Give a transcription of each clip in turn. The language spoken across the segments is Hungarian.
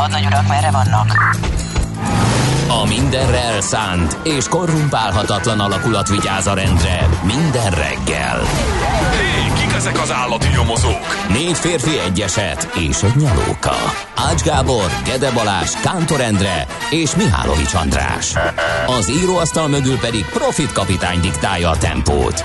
Hadnagy urak, merre vannak? A mindenre elszánt és korrumpálhatatlan alakulat vigyáz a rendre minden reggel. Hé, kik ezek az állati nyomozók? Négy férfi egyeset és egy nyalóka. Ács Gábor, Gede Balázs, Kántor Endre és Mihálovics András. Az íróasztal mögül pedig Profit kapitány diktálja a tempót.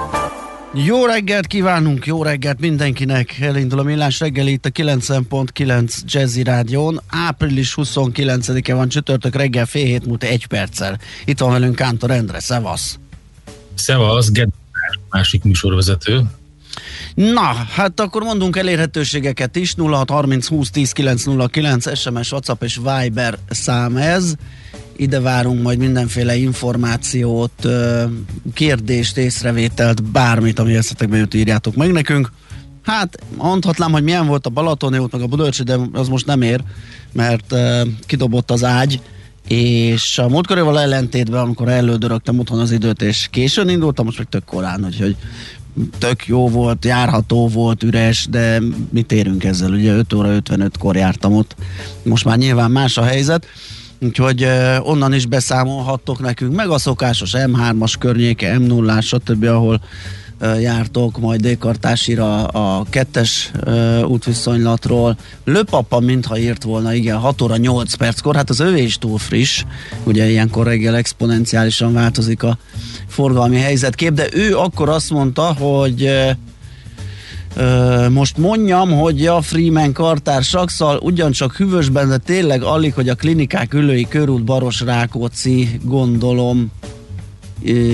Jó reggelt kívánunk, jó reggelt mindenkinek. Elindul a Millás reggeli itt a 90.9 Jazzy Rádión. Április 29-e van csütörtök reggel fél hét múlt egy perccel. Itt van velünk Kántor Endre, szevasz. Szevasz, Ged másik műsorvezető. Na, hát akkor mondunk elérhetőségeket is. 0630 20 10 909 SMS, WhatsApp és Viber szám ez. Ide várunk majd mindenféle információt, kérdést, észrevételt, bármit, ami eszetekbe jut, írjátok meg nekünk. Hát mondhatnám, hogy milyen volt a Balatoni út, meg a Budölcsi, de az most nem ér, mert uh, kidobott az ágy, és a múltkorával ellentétben, amikor elődörögtem otthon az időt, és későn indultam, most meg tök korán, úgyhogy tök jó volt, járható volt, üres, de mit érünk ezzel? Ugye 5 óra 55-kor jártam ott, most már nyilván más a helyzet, úgyhogy onnan is beszámolhattok nekünk, meg a szokásos M3-as környéke, M0-ás, stb., ahol jártok, majd Dékartásira a kettes útviszonylatról. Löpapa, mintha írt volna, igen, 6 óra 8 perckor, hát az övé is túl friss, ugye ilyenkor reggel exponenciálisan változik a forgalmi helyzetkép, de ő akkor azt mondta, hogy most mondjam, hogy a Freeman kartár sakszal ugyancsak hűvösben, de tényleg alig, hogy a klinikák ülői körút Baros Rákóczi gondolom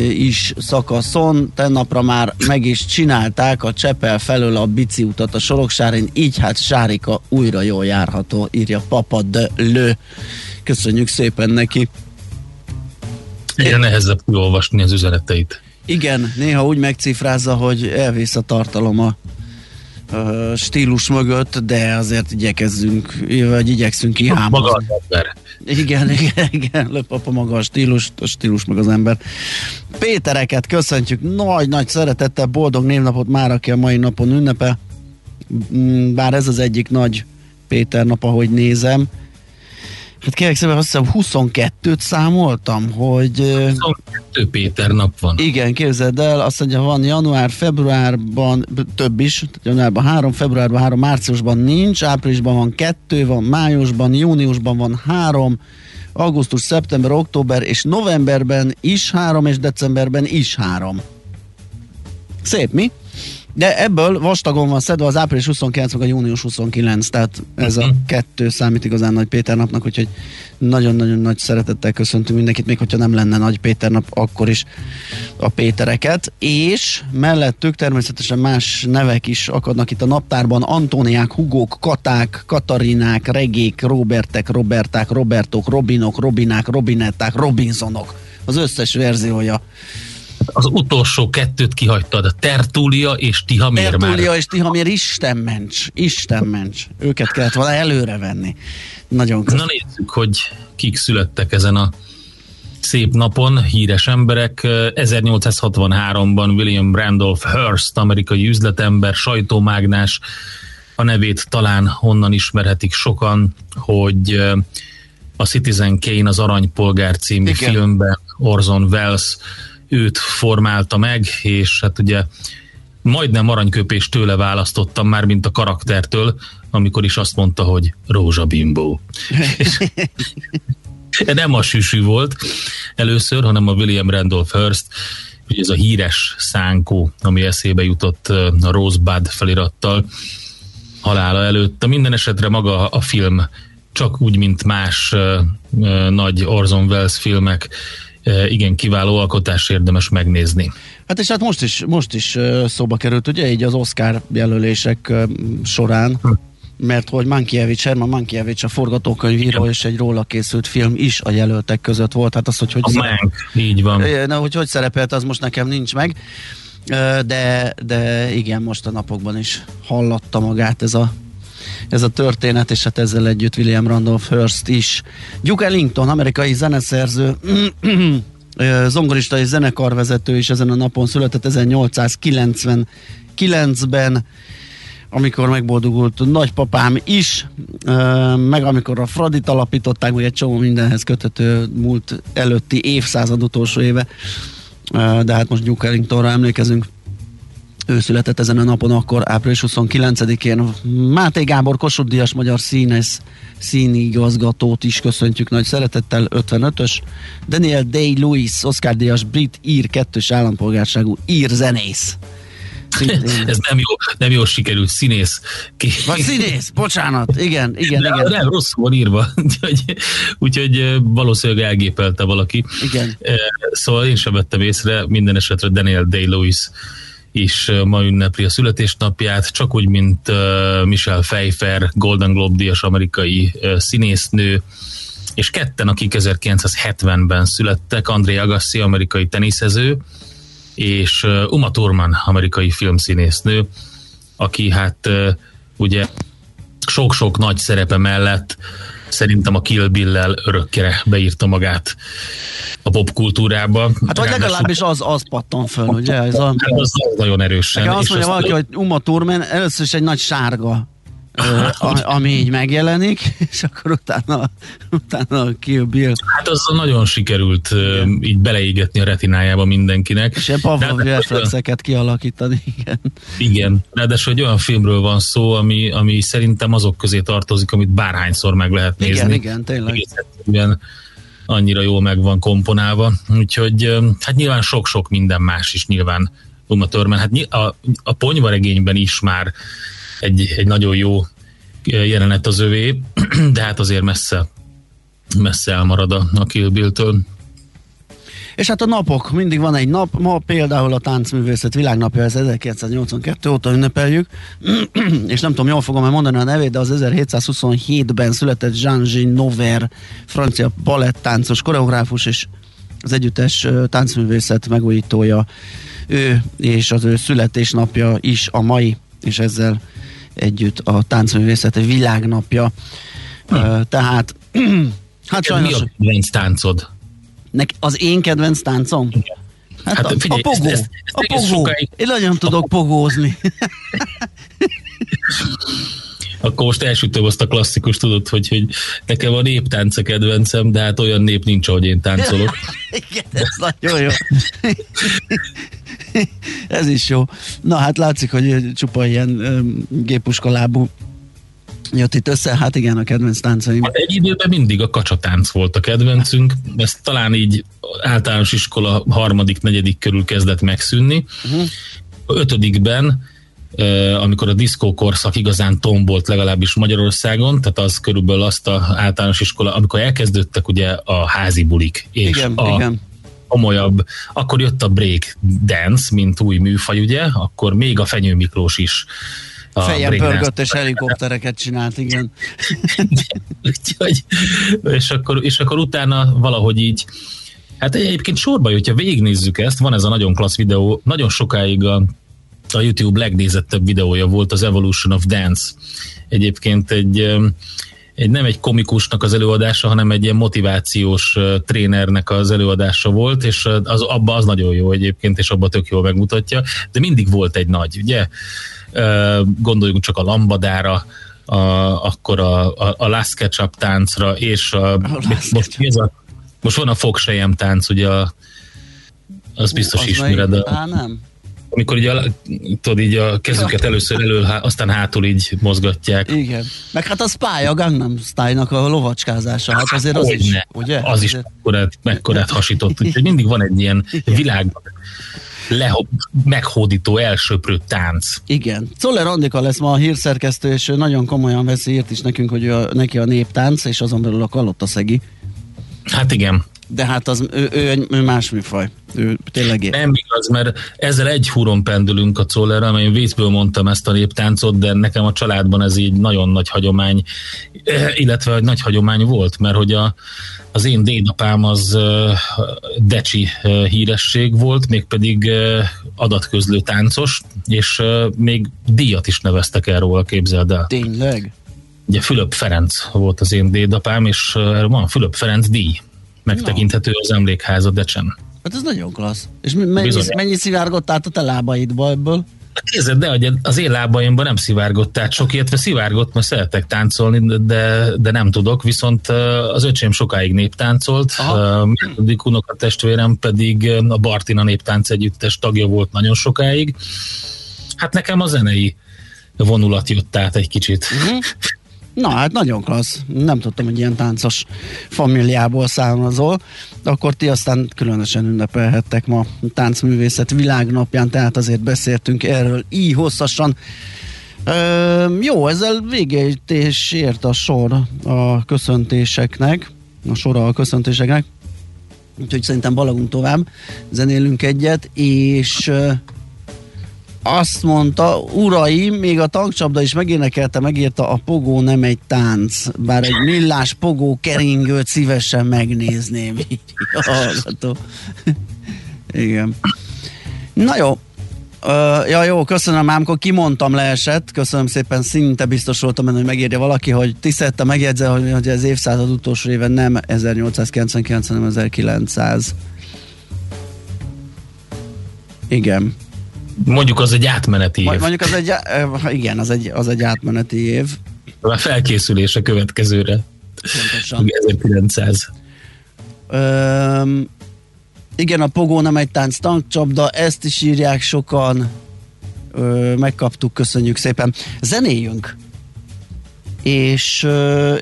is szakaszon. Tennapra már meg is csinálták a Csepel felől a bici utat a Soroksárin, így hát Sárika újra jól járható, írja Papa de Lő. Köszönjük szépen neki. Egyre nehezebb kiolvasni az üzeneteit. Igen, néha úgy megcifrázza, hogy elvész a tartalom a stílus mögött, de azért igyekezzünk, vagy igyekszünk kihámozni. Maga az ember. Igen, igen, igen, löpapa maga a stílus, a stílus meg az ember. Pétereket köszöntjük nagy-nagy szeretettel, boldog névnapot már, aki a mai napon ünnepel. Mm, Bár ez az egyik nagy Péter nap, ahogy nézem. Hát kérlek szépen, azt hiszem 22-t számoltam, hogy... ö, 22 Péter nap van. igen, képzeld el, azt mondja, van január, februárban több is, tehát januárban három, februárban három, márciusban nincs, áprilisban van kettő, van májusban, júniusban van három, augusztus, szeptember, október és novemberben is három, és decemberben is három. Szép, mi? De ebből vastagon van szedve az április 29 meg a június 29, tehát ez a Mhm. kettő számít igazán Nagy Péter napnak, úgyhogy nagyon-nagyon nagy szeretettel köszöntünk mindenkit, még hogyha nem lenne Nagy Péter nap, akkor is a Pétereket, és mellettük természetesen más nevek is akadnak itt a naptárban, Antóniák, Hugók, Katák, Katarinák, Regék, Robertek, Roberták, Robertok, Robinok, Robinák, Robinetták, Robinsonok, az összes verziója Az utolsó kettőt kihagytad, Tertulia és Tihamér már. Tertulia és Tihamér Isten ments, Isten ments. Őket kellett volna előre venni. Nagyon Na köszönöm. nézzük, hogy kik születtek ezen a szép napon, híres emberek. 1863-ban William Randolph Hearst, amerikai üzletember, sajtómágnás, a nevét talán onnan ismerhetik sokan, hogy eh, a Citizen Kane az Aranypolgár című Igen. filmben Orson Welles őt formálta meg, és hát ugye majdnem aranyköpést tőle választottam már, mint a karaktertől, amikor is azt mondta, hogy rózsabimbó. Nem a süsű volt először, hanem a William Randolph Hearst, ugye ez a híres szánkó, ami eszébe jutott a Rosebud felirattal halála előtt. A minden esetre maga a film csak úgy, mint más nagy Orson Welles filmek, igen kiváló alkotás érdemes megnézni. Hát és hát most is, most is szóba került, ugye, így az Oscar jelölések során, hm. mert hogy Mankiewicz, Herman Mankiewicz a forgatókönyvíró és egy róla készült film is a jelöltek között volt. Hát az, hogy hogy, a szerep... így van. Na, hogy hogy szerepelt, az most nekem nincs meg. De, de igen, most a napokban is hallatta magát ez a ez a történet, és hát ezzel együtt William Randolph Hearst is. Duke Ellington, amerikai zeneszerző, zongorista és zenekarvezető is ezen a napon született 1899-ben, amikor megboldogult nagypapám is, meg amikor a Fradit alapították, meg egy csomó mindenhez köthető múlt előtti évszázad utolsó éve, de hát most Duke Ellingtonra emlékezünk. Ő született ezen a napon akkor, április 29-én. Máté Gábor Kossuth Díjas magyar színész, színigazgatót is köszöntjük nagy szeretettel, 55-ös. Daniel Day-Lewis, Oscar Díjas brit ír kettős állampolgárságú ír zenész. Ez nem jó, nem jó sikerült, színész. Ki... Vagy színész, bocsánat, igen, igen, De, igen. Nem, rosszul van írva, úgyhogy, úgyhogy valószínűleg elgépelte valaki. Igen. Szóval én sem vettem észre, minden esetre Daniel Day-Lewis is ma ünnepli a születésnapját, csak úgy, mint Michelle Pfeiffer, Golden Globe díjas amerikai színésznő, és ketten, akik 1970-ben születtek, André Agassi, amerikai teniszező, és Uma Thurman, amerikai filmszínésznő, aki hát ugye sok-sok nagy szerepe mellett szerintem a Kill Bill-lel örökkére beírta magát a popkultúrába. Hát vagy legalábbis az, az pattan föl, ugye? Ez a... Hát az, nagyon erősen. Nekem azt mondja valaki, hogy Uma Thurman először is egy nagy sárga ami így megjelenik, és akkor utána, utána a Kill Bill. Hát az nagyon sikerült igen. így beleégetni a retinájába mindenkinek. És ilyen Pavlov reflexeket kialakítani, igen. Igen, ráadásul egy olyan filmről van szó, ami, ami szerintem azok közé tartozik, amit bárhányszor meg lehet nézni. Igen, igen, tényleg. Igen, annyira jól meg van komponálva, úgyhogy hát nyilván sok-sok minden más is nyilván Uma Thurman. Hát a, a ponyvaregényben is már egy, egy nagyon jó jelenet az övé, de hát azért messze, messze elmarad a, a Kill Bill-től. És hát a napok, mindig van egy nap, ma például a táncművészet világnapja, ez 1982 óta ünnepeljük, és nem tudom, jól fogom-e mondani a nevét, de az 1727-ben született Jean-Jean Nover, francia balettáncos, koreográfus és az együttes táncművészet megújítója. Ő, és az ő születésnapja is a mai, és ezzel együtt a táncművészet világnapja. Hm. Tehát, hát sajnos... Mi a kedvenc táncod? Nek, az én kedvenc táncom? Hát, hát a, figyelj, a pogó. Ezt, ezt, ezt a pogó. Sokáig... Én nagyon tudok a... pogózni. Akkor most elsütöm azt a klasszikus, tudod, hogy, hogy nekem a néptánc a kedvencem, de hát olyan nép nincs, ahogy én táncolok. Igen, ez nagyon jó. ez is jó. Na hát látszik, hogy csupa ilyen um, gépuskalábú jött itt össze, hát igen, a kedvenc táncaim. Hát egy időben mindig a kacsatánc volt a kedvencünk, ez talán így általános iskola harmadik, negyedik körül kezdett megszűnni. Uh-huh. A ötödikben amikor a diszkó korszak igazán tombolt legalábbis Magyarországon, tehát az körülbelül azt a általános iskola, amikor elkezdődtek ugye a házi bulik, és igen, a, igen komolyabb. Akkor jött a break dance, mint új műfaj, ugye? Akkor még a Fenyő Miklós is a Fejem pörgött és helikoptereket csinált, igen. Úgyhogy, és, akkor, és akkor utána valahogy így Hát egyébként sorba, hogyha végignézzük ezt, van ez a nagyon klassz videó, nagyon sokáig a, a YouTube legnézettebb videója volt az Evolution of Dance. Egyébként egy egy, nem egy komikusnak az előadása, hanem egy ilyen motivációs trénernek az előadása volt, és az, abban az nagyon jó egyébként, és abban tök jól megmutatja, de mindig volt egy nagy, ugye? Gondoljunk csak a lambadára, a, akkor a, a, a Last Ketchup táncra, és a, a most, ez a, most van a fogsejem tánc, ugye a, az biztos Ú, az ismered. A, á, nem amikor így a, tudod, így a kezüket először elől, aztán hátul így mozgatják. Igen. Meg hát a Spy, a Gangnam Style-nak a lovacskázása, hát azért az is, ne. ugye? Az is mekkorát, mekkorát hasított, úgyhogy mindig van egy ilyen világban le, meghódító, elsöprő tánc. Igen. Czoller Andika lesz ma a hírszerkesztő, és ő nagyon komolyan veszi, írt is nekünk, hogy a, neki a néptánc, és azon belül a kalottaszegi. Hát igen. De hát az, ő, ő, egy, ő más műfaj. Ő tényleg ér. Nem igaz, mert ezzel egy húron pendülünk a Czollerre, amely én vészből mondtam ezt a néptáncot, de nekem a családban ez így nagyon nagy hagyomány, eh, illetve egy nagy hagyomány volt, mert hogy a, az én dédapám az uh, decsi uh, híresség volt, mégpedig adatközlő táncos, és még díjat is neveztek el róla, képzeld el. Tényleg? Ugye Fülöp Ferenc volt az én dédapám, és uh, van Fülöp Ferenc díj. Megtekinthető az emlékháza Decsen. Hát ez nagyon klassz. És mennyi, mennyi szivárgott át a te lábaidba ebből? Nézd, de hogy az én lábaimban nem szivárgott át sok, illetve szivárgott, mert szeretek táncolni, de, de nem tudok, viszont az öcsém sokáig néptáncolt, a unoka testvérem pedig a Bartina néptánc együttes tagja volt nagyon sokáig. Hát nekem a zenei vonulat jött át egy kicsit. Uh-huh. Na hát nagyon klassz. Nem tudtam, hogy ilyen táncos familiából származol. Akkor ti aztán különösen ünnepelhettek ma táncművészet világnapján, tehát azért beszéltünk erről így hosszasan. Ö, jó, ezzel végét és ért a sor a köszöntéseknek, a sora a köszöntéseknek. Úgyhogy szerintem balagunk tovább, zenélünk egyet, és azt mondta, uraim, még a tankcsapda is megénekelte, megírta, a pogó nem egy tánc, bár egy millás pogó keringőt szívesen megnézném. Így hallgató. Igen. Na jó, Uh, ja, jó, köszönöm ám, akkor kimondtam leesett, köszönöm szépen, szinte biztos voltam benne, hogy megírja valaki, hogy tisztette, megjegyze, hogy, hogy az évszázad utolsó éve nem 1899, hanem 1900. Igen. Mondjuk az egy átmeneti év. Mondjuk az egy, igen, az egy, az egy átmeneti év. A felkészülés a következőre. Pontosan. 1900. Öm, igen, a Pogó nem egy tánc tankcsapda, ezt is írják sokan. Ö, megkaptuk, köszönjük szépen. Zenéjünk! És,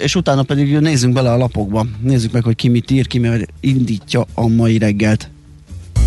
és utána pedig nézzünk bele a lapokba. Nézzük meg, hogy ki mit ír, ki indítja a mai reggelt.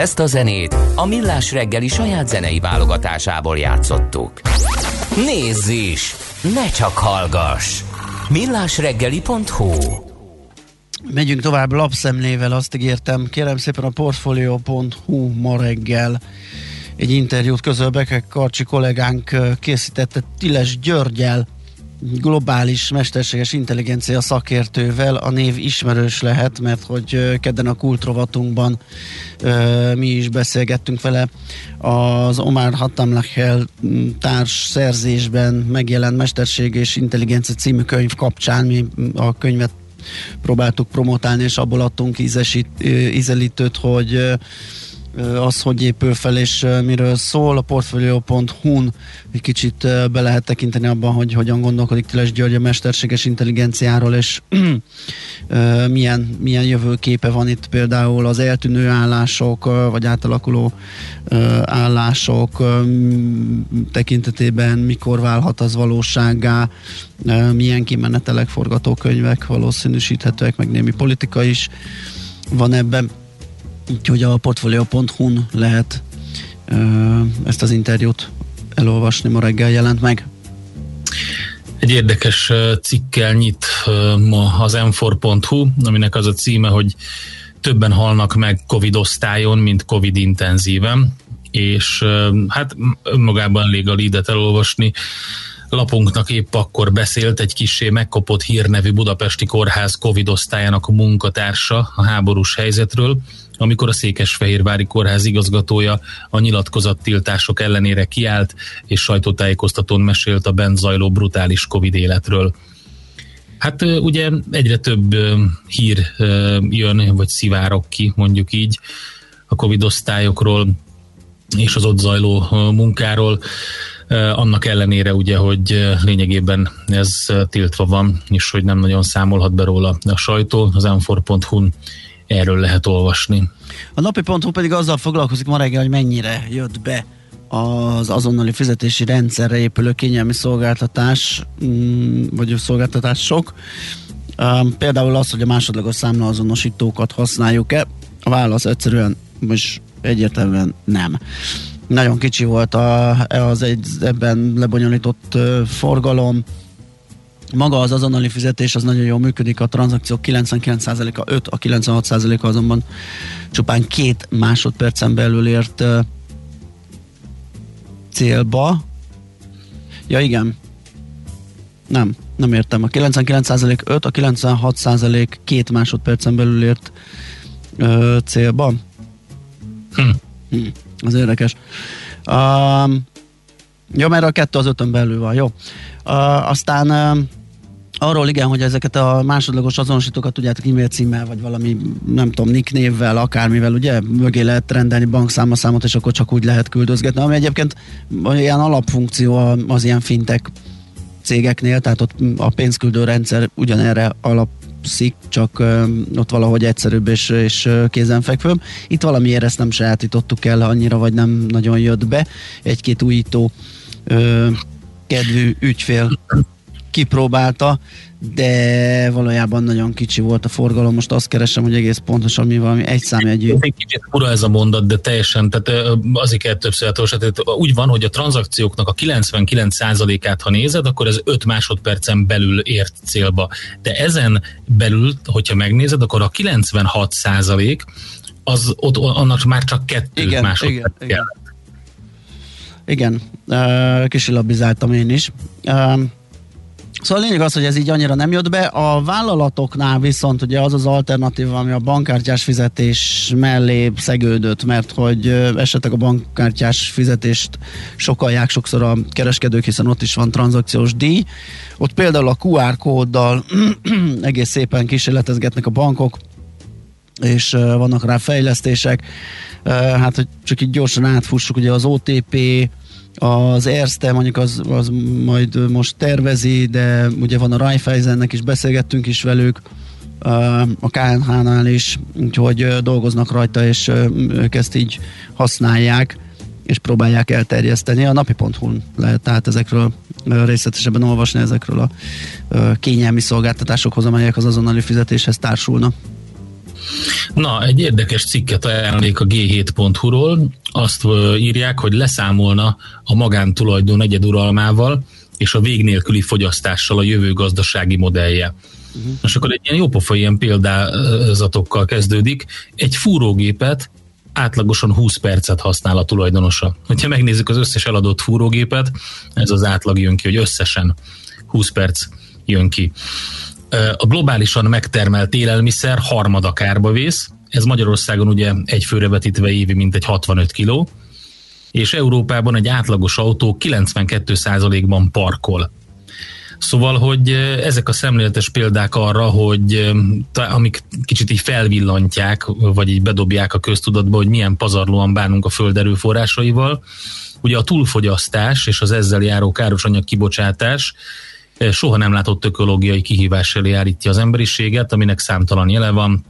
Ezt a zenét a Millás reggeli saját zenei válogatásából játszottuk. Nézz is! Ne csak hallgass! millásreggeli.hu Megyünk tovább lapszemlével, azt ígértem. Kérem szépen a portfolio.hu ma reggel egy interjút közöl Bekek Karcsi kollégánk készítette Tiles Györgyel, globális mesterséges intelligencia szakértővel. A név ismerős lehet, mert hogy kedden a kultrovatunkban mi is beszélgettünk vele az Omar Hatamlachel társ szerzésben megjelent Mesterség és Intelligencia című könyv kapcsán. Mi a könyvet próbáltuk promotálni, és abból adtunk ízesít, ízelítőt, hogy az, hogy épül fel és miről szól. A portfolio.hu-n egy kicsit be lehet tekinteni abban, hogy hogyan gondolkodik Tiles György a mesterséges intelligenciáról, és milyen, milyen jövőképe van itt például az eltűnő állások, vagy átalakuló állások tekintetében, mikor válhat az valósággá, milyen kimenetelek, forgatókönyvek valószínűsíthetőek, meg némi politika is van ebben Úgyhogy a portfolio.hu-n lehet ö, ezt az interjút elolvasni, ma reggel jelent meg. Egy érdekes cikkel nyit ma az m4.hu, aminek az a címe, hogy többen halnak meg Covid osztályon, mint Covid intenzíven, és hát önmagában elég a lídet elolvasni. Lapunknak épp akkor beszélt egy kisé megkopott hírnevű budapesti kórház Covid osztályának munkatársa a háborús helyzetről, amikor a Székesfehérvári Kórház igazgatója a nyilatkozattiltások ellenére kiállt, és sajtótájékoztatón mesélt a bent zajló brutális Covid életről. Hát ugye egyre több hír jön, vagy szivárok ki, mondjuk így, a Covid osztályokról és az ott zajló munkáról. Annak ellenére ugye, hogy lényegében ez tiltva van, és hogy nem nagyon számolhat be róla a sajtó, az m4.hu-n erről lehet olvasni. A napi.hu pedig azzal foglalkozik ma reggel, hogy mennyire jött be az azonnali fizetési rendszerre épülő kényelmi szolgáltatás, mm, vagy szolgáltatások. Például az, hogy a másodlagos számlaazonosítókat használjuk-e. A válasz egyszerűen most egyértelműen nem. Nagyon kicsi volt a, az egy, ebben lebonyolított forgalom, maga az azonnali fizetés az nagyon jól működik, a tranzakciók 99%-a 5, a 96%-a azonban csupán két másodpercen belül ért célba. Ja igen, nem, nem értem. A 99% 5, a 96% két másodpercen belül ért uh, célba. Hm. Hm. Az érdekes. Um, jó, mert a kettő az ötön belül van, jó. Uh, aztán uh, Arról igen, hogy ezeket a másodlagos azonosítókat tudjátok e-mail címmel, vagy valami, nem tudom, nick névvel, akármivel, ugye, mögé lehet rendelni bankszámaszámot, és akkor csak úgy lehet küldözgetni, ami egyébként ilyen alapfunkció az ilyen fintek cégeknél, tehát ott a pénzküldő rendszer ugyanerre alapszik, csak ott valahogy egyszerűbb és, és kézenfekvőbb. Itt valamiért ezt nem sajátítottuk el annyira, vagy nem nagyon jött be. Egy-két újító kedvű ügyfél kipróbálta, de valójában nagyon kicsi volt a forgalom. Most azt keresem, hogy egész pontosan mi valami egy számjegyű. Egy kicsit fura ez a mondat, de teljesen, tehát azért kell többször tehát úgy van, hogy a tranzakcióknak a 99%-át, ha nézed, akkor ez 5 másodpercen belül ért célba. De ezen belül, hogyha megnézed, akkor a 96% az ott, annak már csak kettő igen, másodperc igen, igen. Igen, uh, kisilabizáltam én is. Uh, Szóval a lényeg az, hogy ez így annyira nem jött be. A vállalatoknál viszont ugye az az alternatív, ami a bankkártyás fizetés mellé szegődött, mert hogy esetleg a bankkártyás fizetést sokalják sokszor a kereskedők, hiszen ott is van tranzakciós díj. Ott például a QR kóddal egész szépen kísérletezgetnek a bankok, és vannak rá fejlesztések. Hát, hogy csak így gyorsan átfussuk, ugye az OTP, az Erste mondjuk az, az majd most tervezi, de ugye van a Raiffeisennek is, beszélgettünk is velük, a KNH-nál is, úgyhogy dolgoznak rajta, és ők ezt így használják, és próbálják elterjeszteni. A napi.hu-n lehet tehát ezekről részletesebben olvasni ezekről a kényelmi szolgáltatásokhoz, amelyek az azonnali fizetéshez társulnak. Na, egy érdekes cikket ajánlnék a g7.hu-ról. Azt írják, hogy leszámolna a magántulajdon egyeduralmával és a vég nélküli fogyasztással a jövő gazdasági modellje. Uh-huh. Most akkor egy ilyen jópofa ilyen példázatokkal kezdődik. Egy fúrógépet átlagosan 20 percet használ a tulajdonosa. Ha megnézzük az összes eladott fúrógépet, ez az átlag jön ki, hogy összesen 20 perc jön ki. A globálisan megtermelt élelmiszer harmada kárba vész, ez Magyarországon ugye egy főre vetítve évi mintegy 65 kiló, és Európában egy átlagos autó 92%-ban parkol. Szóval, hogy ezek a szemléletes példák arra, hogy amik kicsit így felvillantják, vagy így bedobják a köztudatba, hogy milyen pazarlóan bánunk a föld erőforrásaival. Ugye a túlfogyasztás és az ezzel járó káros anyag kibocsátás soha nem látott ökológiai kihívás elé állítja az emberiséget, aminek számtalan jele van,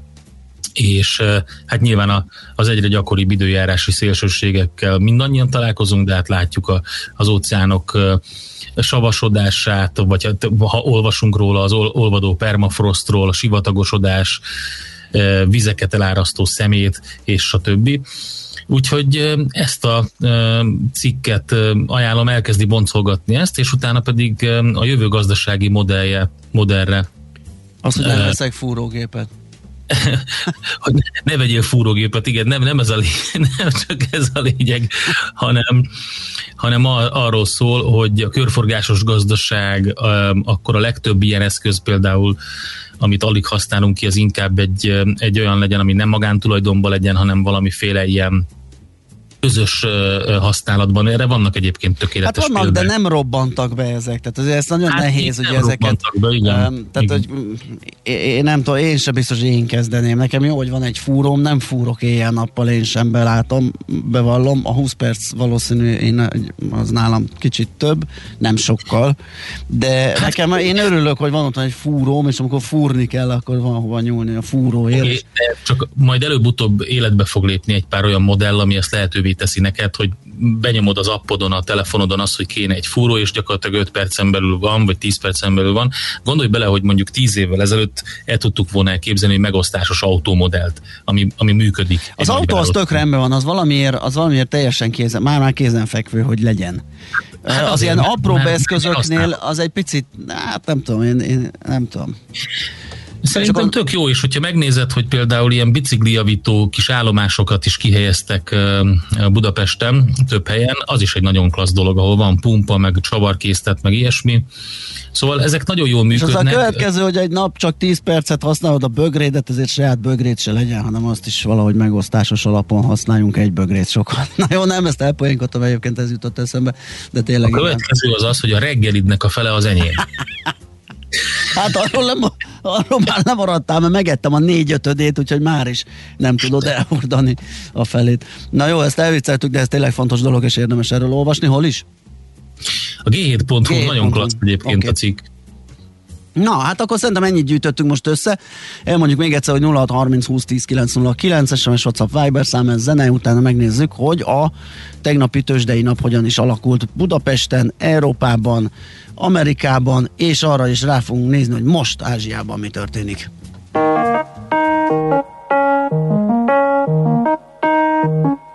és hát nyilván az egyre gyakoribb időjárási szélsőségekkel mindannyian találkozunk, de hát látjuk a, az óceánok savasodását, vagy hát, ha olvasunk róla az olvadó permafrostról, a sivatagosodás, vizeket elárasztó szemét, és a többi. Úgyhogy ezt a cikket ajánlom elkezdi boncolgatni ezt, és utána pedig a jövő gazdasági modellje, modellre. Azt, hogy nem veszek fúrógépet. Hogy ne vegyél fúrógépet, igen, nem, nem, ez a lényeg, nem csak ez a lényeg, hanem, hanem arról szól, hogy a körforgásos gazdaság, akkor a legtöbb ilyen eszköz például amit alig használunk ki, az inkább egy, egy olyan legyen, ami nem magántulajdonban legyen, hanem valamiféle ilyen közös használatban. Erre vannak egyébként tökéletes Hát vannak, példák. de nem robbantak be ezek. Tehát azért ez nagyon hát nehéz, hogy ezeket... Be, igen. Tehát, igen. hogy én nem tudom, én sem biztos, hogy én kezdeném. Nekem jó, hogy van egy fúróm, nem fúrok éjjel-nappal, én sem belátom, bevallom. A 20 perc valószínű, én, az nálam kicsit több, nem sokkal. De hát, nekem, én örülök, hogy van ott egy fúróm, és amikor fúrni kell, akkor van hova nyúlni a fúróért. Okay, csak majd előbb-utóbb életbe fog lépni egy pár olyan modell, ami ezt lehetővé teszi neked, hogy benyomod az appodon, a telefonodon azt, hogy kéne egy fúró, és gyakorlatilag 5 percen belül van, vagy 10 percen belül van. Gondolj bele, hogy mondjuk 10 évvel ezelőtt el tudtuk volna elképzelni egy megosztásos autómodellt, ami, ami működik. Az autó az tök rendben van, az valamiért, az valamiért teljesen kézen, már már kézenfekvő, hogy legyen. Hát az ilyen apró eszközöknél az egy picit, hát nem tudom, én, én nem tudom. Szerintem tök jó is, hogyha megnézed, hogy például ilyen biciklijavító kis állomásokat is kihelyeztek Budapesten, több helyen, az is egy nagyon klassz dolog, ahol van pumpa, meg csavarkésztet, meg ilyesmi. Szóval ezek nagyon jól működnek. És az a következő, hogy egy nap csak 10 percet használod a bögrédet, ezért saját bögrét se legyen, hanem azt is valahogy megosztásos alapon használjunk egy bögrét sokat. Na jó, nem ezt elpoénkodtam, egyébként ez jutott eszembe, de tényleg. A következő az az, hogy a reggelidnek a fele az enyém. Hát arról, nem, arról már nem maradtál, mert megettem a négy ötödét, úgyhogy már is nem tudod elhordani a felét. Na jó, ezt elvicceltük, de ez tényleg fontos dolog, és érdemes erről olvasni. Hol is? A G7.hu G7. nagyon klassz egyébként okay. a cikk. Na, hát akkor szerintem ennyit gyűjtöttünk most össze. Elmondjuk még egyszer, hogy 0630 20 10 909 SMS WhatsApp Viber szám, ez zene, utána megnézzük, hogy a tegnapi tőzsdei nap hogyan is alakult Budapesten, Európában, Amerikában, és arra is rá fogunk nézni, hogy most Ázsiában mi történik. thank you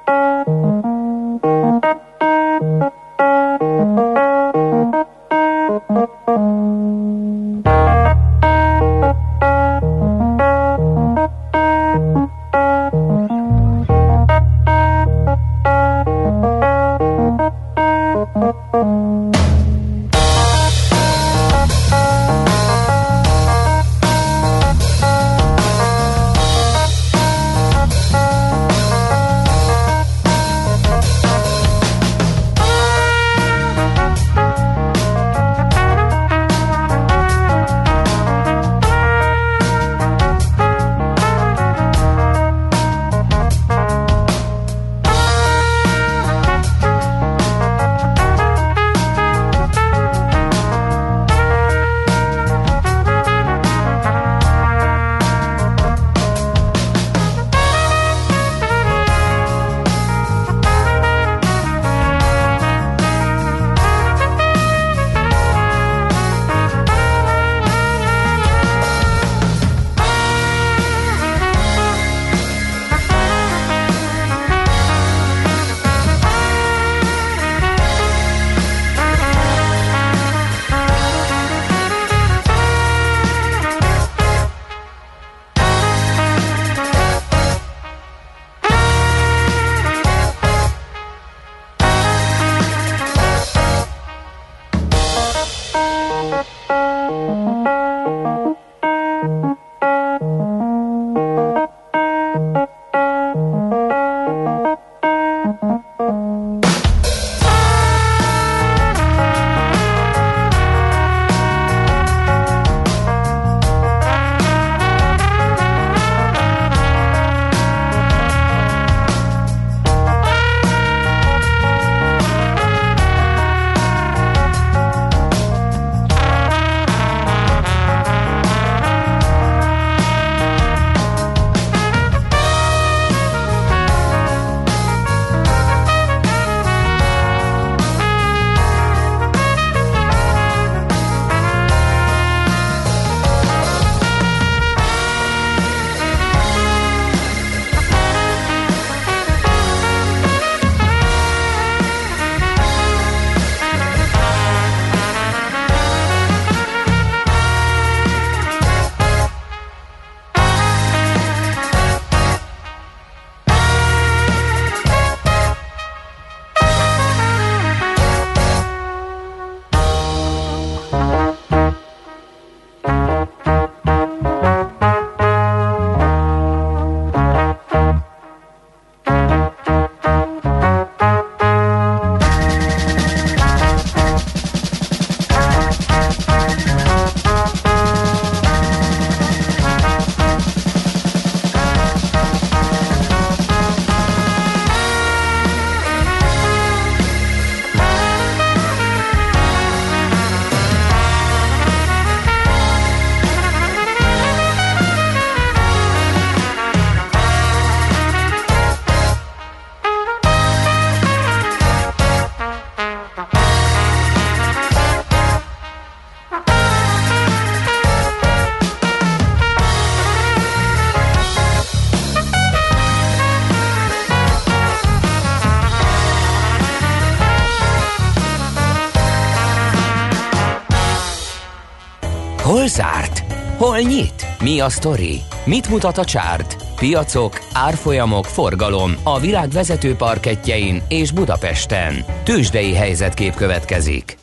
zárt? Hol nyit? Mi a sztori? Mit mutat a csárt? Piacok, árfolyamok, forgalom a világ vezető parketjein és Budapesten. Tősdei helyzetkép következik.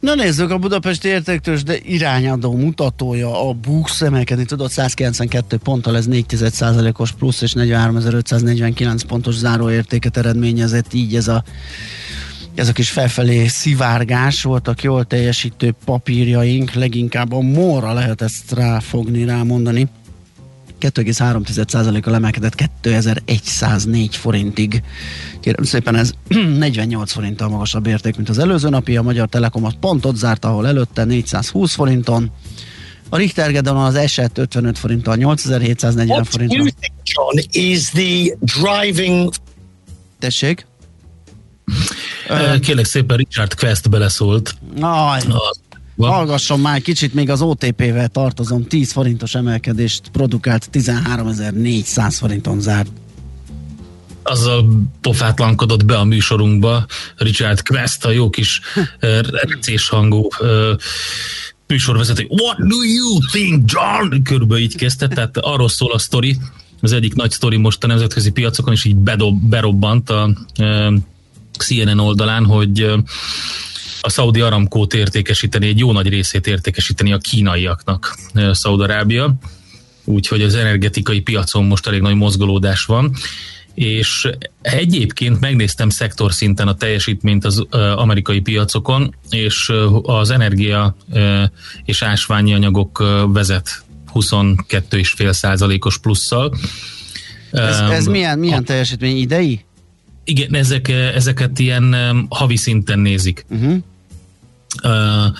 Na nézzük, a Budapesti értéktős, de irányadó mutatója a BUX emelkedni tudott 192 ponttal, ez 4% os plusz és 43.549 pontos záróértéket eredményezett, így ez a ez a kis felfelé szivárgás voltak jól teljesítő papírjaink, leginkább a morra lehet ezt ráfogni, rámondani. 2,3%-kal emelkedett 2104 forintig. Kérem szépen, ez 48 forinttal magasabb érték, mint az előző napi. A Magyar Telekom az pont ott zárt, ahol előtte 420 forinton. A Richter Gedeon az eset 55 forinttal, 8740 forinton. John, is the driving... Tessék? Kérlek szépen, Richard Quest beleszólt. Aj, hallgasson már kicsit, még az OTP-vel tartozom, 10 forintos emelkedést produkált, 13.400 forinton zárt. Azzal pofátlankodott be a műsorunkba Richard Quest, a jó kis recés hangú műsorvezető. What do you think, John? Körülbelül így kezdte, tehát arról szól a sztori, az egyik nagy sztori most a nemzetközi piacokon, és így bedob, berobbant a CNN oldalán, hogy a Saudi Aramkót értékesíteni, egy jó nagy részét értékesíteni a kínaiaknak Szaudarábia, úgyhogy az energetikai piacon most elég nagy mozgolódás van, és egyébként megnéztem szektor szinten a teljesítményt az amerikai piacokon, és az energia és ásványi anyagok vezet 22,5 százalékos plusszal. Ez, ez milyen, milyen teljesítmény idei? Igen, ezek, ezeket ilyen havi szinten nézik. Uh-huh. Uh,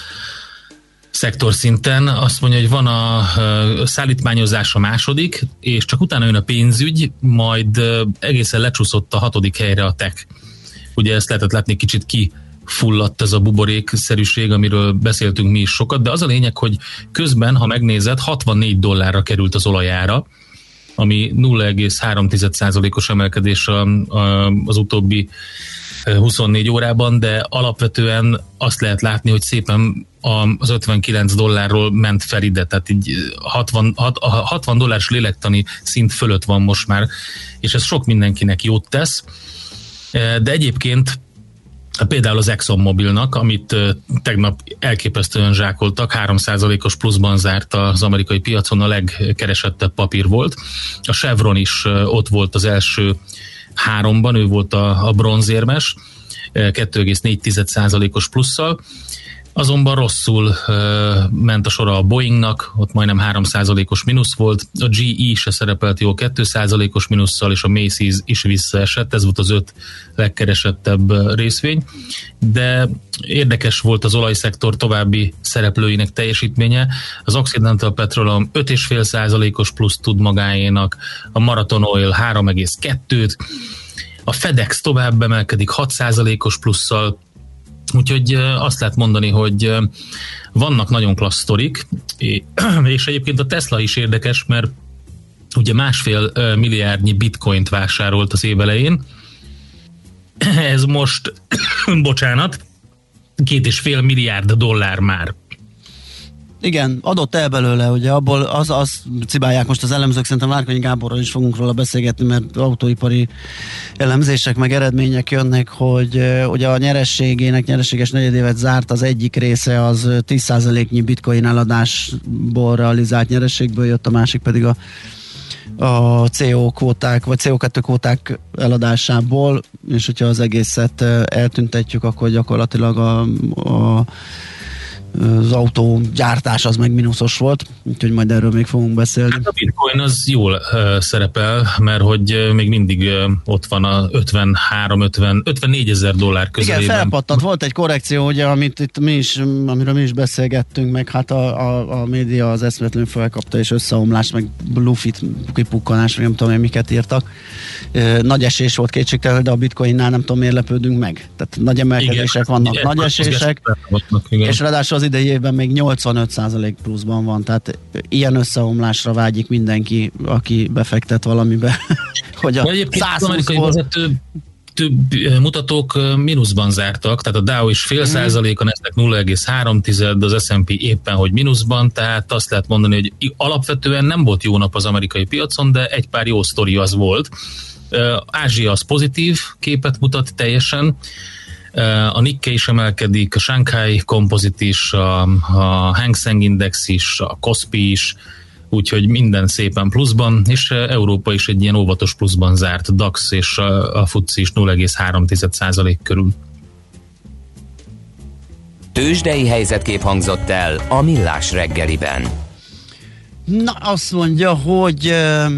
szektor szinten azt mondja, hogy van a szállítmányozás a második, és csak utána jön a pénzügy, majd egészen lecsúszott a hatodik helyre a tech. Ugye ezt lehetett látni kicsit ki fulladt ez a buborékszerűség, amiről beszéltünk mi is sokat, de az a lényeg, hogy közben, ha megnézed, 64 dollárra került az olajára, ami 0,3%-os emelkedés az utóbbi 24 órában, de alapvetően azt lehet látni, hogy szépen az 59 dollárról ment fel ide, tehát így 60, 60 dollárs lélektani szint fölött van most már, és ez sok mindenkinek jót tesz, de egyébként Például az ExxonMobilnak, amit tegnap elképesztően zsákoltak, 3%-os pluszban zárt az amerikai piacon, a legkeresettebb papír volt. A Chevron is ott volt az első háromban, ő volt a, a bronzérmes, 2,4%-os plusszal. Azonban rosszul uh, ment a sora a Boeingnak, ott majdnem 3%-os mínusz volt, a GE se szerepelt jó 2%-os mínusszal, és a Macy's is visszaesett, ez volt az öt legkeresettebb részvény, de érdekes volt az olajszektor további szereplőinek teljesítménye, az Occidental Petroleum 5,5%-os plusz tud magáénak, a Marathon Oil 3,2-t, a FedEx tovább emelkedik 6%-os plusszal, Úgyhogy azt lehet mondani, hogy vannak nagyon klassz sztorik, és egyébként a Tesla is érdekes, mert ugye másfél milliárdnyi bitcoint vásárolt az év elején, ez most, bocsánat, két és fél milliárd dollár már. Igen, adott el belőle, ugye abból az, az cibálják most az elemzők, szerintem Várkonyi Gáborral is fogunk róla beszélgetni, mert autóipari elemzések meg eredmények jönnek, hogy ugye a nyerességének, nyerességes negyedévet zárt az egyik része az 10%-nyi bitcoin eladásból realizált nyerességből jött, a másik pedig a a CO kvóták, vagy CO2 kvóták eladásából, és hogyha az egészet eltüntetjük, akkor gyakorlatilag a, a az autó gyártás az meg mínuszos volt, úgyhogy majd erről még fogunk beszélni. Hát a bitcoin az jól uh, szerepel, mert hogy uh, még mindig uh, ott van a 53-50, 54 ezer dollár közelében. Igen, felpattant, volt egy korrekció, ugye, amit itt mi is, amiről mi is beszélgettünk, meg hát a, a, a média az eszmetlenül felkapta, és összeomlás, meg bluffit, kipukkanás, nem tudom én miket írtak. Nagy esés volt kétségtelen, de a bitcoinnál nem tudom miért lepődünk meg. Tehát nagy emelkedések igen, vannak, igen, nagy esések, és ráadásul az idei évben még 85% pluszban van, tehát ilyen összeomlásra vágyik mindenki, aki befektet valamibe, hogy a 120 vezető több mutatók mínuszban zártak, tehát a Dow is fél százalék, a Nasdaq 0,3, de az S&P éppen, hogy mínuszban, tehát azt lehet mondani, hogy alapvetően nem volt jó nap az amerikai piacon, de egy pár jó sztori az volt. Ázsia az pozitív képet mutat teljesen, a Nikkei is emelkedik, a Shanghai Composite is, a, a Hang Seng Index is, a Kospi is, úgyhogy minden szépen pluszban, és Európa is egy ilyen óvatos pluszban zárt, DAX és a, a FUCI is 0,3% körül. Tőzsdei helyzetkép hangzott el a Millás reggeliben. Na, azt mondja, hogy uh,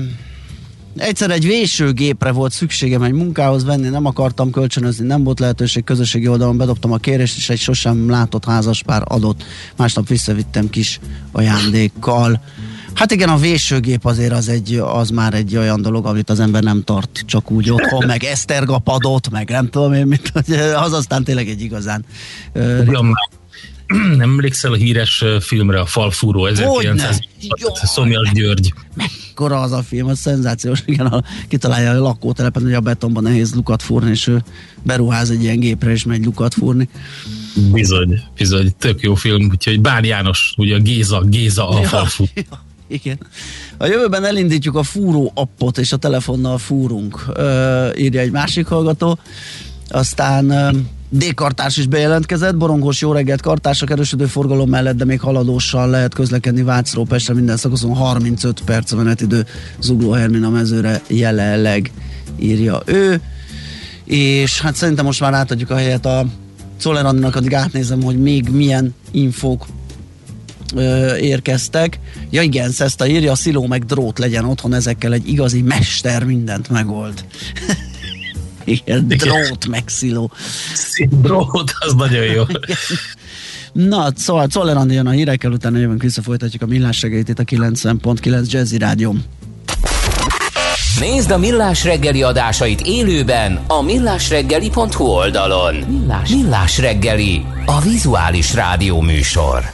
egyszer egy vésőgépre volt szükségem egy munkához venni, nem akartam kölcsönözni, nem volt lehetőség közösségi oldalon, bedobtam a kérést, és egy sosem látott házaspár adott. Másnap visszavittem kis ajándékkal. Hát igen, a vésőgép azért az, egy, az már egy olyan dolog, amit az ember nem tart csak úgy otthon, meg esztergapadot, meg nem tudom én mit, az aztán tényleg egy igazán... Uh, nem emlékszel a híres filmre, a Falfúró 1900 Szomjas György. Mekkora az a film, az szenzációs, igen, a, kitalálja a lakótelepen, hogy a betonban nehéz lukat fúrni, és ő beruház egy ilyen gépre, és megy lukat fúrni. Bizony, bizony, tök jó film, úgyhogy Bár János, ugye a Géza, Géza a ja, falfú. Ja. Igen. A jövőben elindítjuk a fúró appot, és a telefonnal fúrunk, ö, írja egy másik hallgató. Aztán D-kartárs is bejelentkezett, borongós jó reggelt kartársak erősödő forgalom mellett, de még haladósan lehet közlekedni Vácról Pestre minden szakaszon 35 perc a menetidő Zugló Hermina mezőre jelenleg írja ő. És hát szerintem most már átadjuk a helyet a Czoller Andinak, addig átnézem, hogy még milyen infók ö, érkeztek. Ja igen, ezt a írja, a sziló meg drót legyen otthon, ezekkel egy igazi mester mindent megold. igen, drót meg sziló. Drót, az nagyon jó. Na, szóval Czoller jön a hírekkel, utána jövünk vissza, folytatjuk a millás segélyt itt a 90.9 Jazzy Rádió. Nézd a Millás reggeli adásait élőben a millásreggeli.hu oldalon. Millás, Millás reggeli, a vizuális rádió műsor.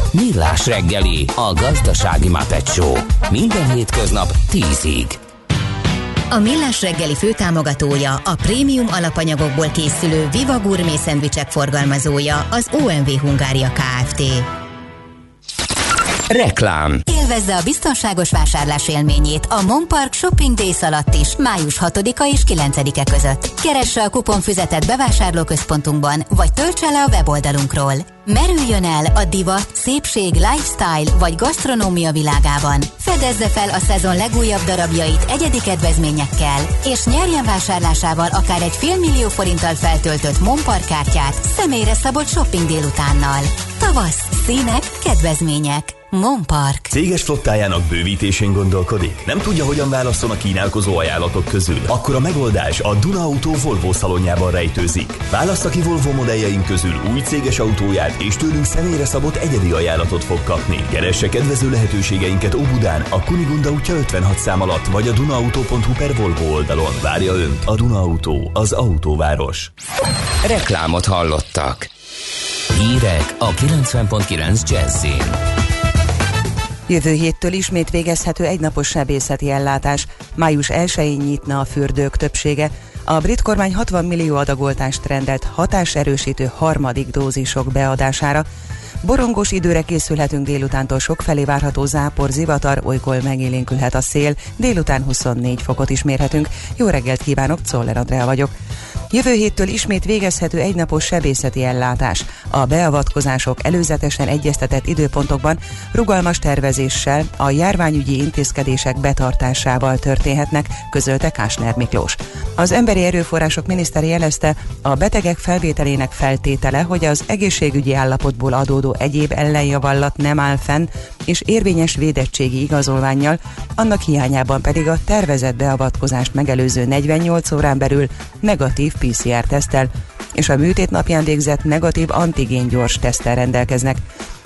Millás reggeli, a gazdasági mapetsó. Minden hétköznap 10-ig. A Millás reggeli főtámogatója, a prémium alapanyagokból készülő Viva Gourmet szendvicsek forgalmazója, az OMV Hungária Kft. Reklám Élvezze a biztonságos vásárlás élményét a Monpark Shopping Days alatt is, május 6-a és 9-e között. Keresse a kuponfüzetet bevásárlóközpontunkban, vagy töltse le a weboldalunkról. Merüljön el a divat, szépség, lifestyle vagy gasztronómia világában. Fedezze fel a szezon legújabb darabjait egyedi kedvezményekkel, és nyerjen vásárlásával akár egy félmillió forinttal feltöltött Monpark kártyát személyre szabott shopping délutánnal. Tavasz, színek, kedvezmények. Monpark. Céges flottájának bővítésén gondolkodik? Nem tudja, hogyan válaszol a kínálkozó ajánlatok közül? Akkor a megoldás a Duna Auto Volvo szalonjában rejtőzik. Választa ki Volvo modelljeink közül új céges autóját, és tőlünk személyre szabott egyedi ajánlatot fog kapni. Keresse kedvező lehetőségeinket Óbudán, a Kunigunda útja 56 szám alatt, vagy a dunaauto.hu per Volvo oldalon. Várja Önt a Duna Auto, az autóváros. Reklámot hallottak. Hírek a 90.9 Jazzin. Jövő héttől ismét végezhető egynapos sebészeti ellátás. Május 1-én nyitna a fürdők többsége. A brit kormány 60 millió adagoltást rendelt hatáserősítő harmadik dózisok beadására. Borongos időre készülhetünk délutántól sokfelé várható zápor, zivatar, olykor megélénkülhet a szél, délután 24 fokot is mérhetünk. Jó reggelt kívánok, Czoller Andrea vagyok. Jövő héttől ismét végezhető egynapos sebészeti ellátás. A beavatkozások előzetesen egyeztetett időpontokban rugalmas tervezéssel, a járványügyi intézkedések betartásával történhetnek, közölte Kásner Miklós. Az Emberi Erőforrások miniszter jelezte, a betegek felvételének feltétele, hogy az egészségügyi állapotból adódó egyéb ellenjavallat nem áll fenn, és érvényes védettségi igazolványjal, annak hiányában pedig a tervezett beavatkozást megelőző 48 órán belül negatív PCR-tesztel és a műtét napján végzett negatív antigén gyors tesztel rendelkeznek.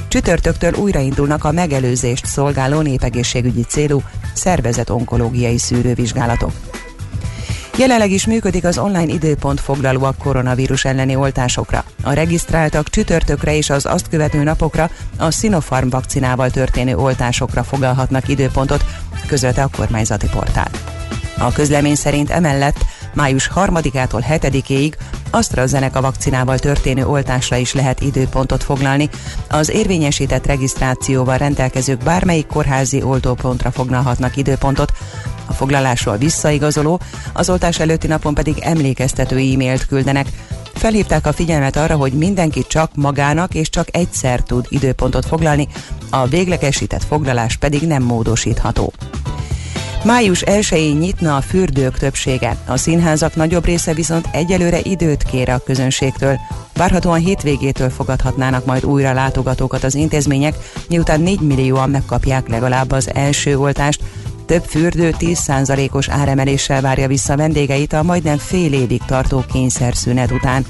Csütörtöktől újraindulnak a megelőzést szolgáló népegészségügyi célú szervezet onkológiai szűrővizsgálatok. Jelenleg is működik az online időpont foglaló a koronavírus elleni oltásokra. A regisztráltak csütörtökre és az azt követő napokra a Sinopharm vakcinával történő oltásokra foglalhatnak időpontot, közölte a kormányzati portál. A közlemény szerint emellett május 3-ától 7-ig AstraZeneca vakcinával történő oltásra is lehet időpontot foglalni. Az érvényesített regisztrációval rendelkezők bármelyik kórházi oltópontra foglalhatnak időpontot, a foglalásról visszaigazoló, az oltás előtti napon pedig emlékeztető e-mailt küldenek. Felhívták a figyelmet arra, hogy mindenki csak magának és csak egyszer tud időpontot foglalni, a véglegesített foglalás pedig nem módosítható. Május 1-én nyitna a fürdők többsége. A színházak nagyobb része viszont egyelőre időt kér a közönségtől. Várhatóan hétvégétől fogadhatnának majd újra látogatókat az intézmények, miután 4 millióan megkapják legalább az első oltást. Több fürdő 10%-os áremeléssel várja vissza vendégeit a majdnem fél évig tartó kényszerszünet után.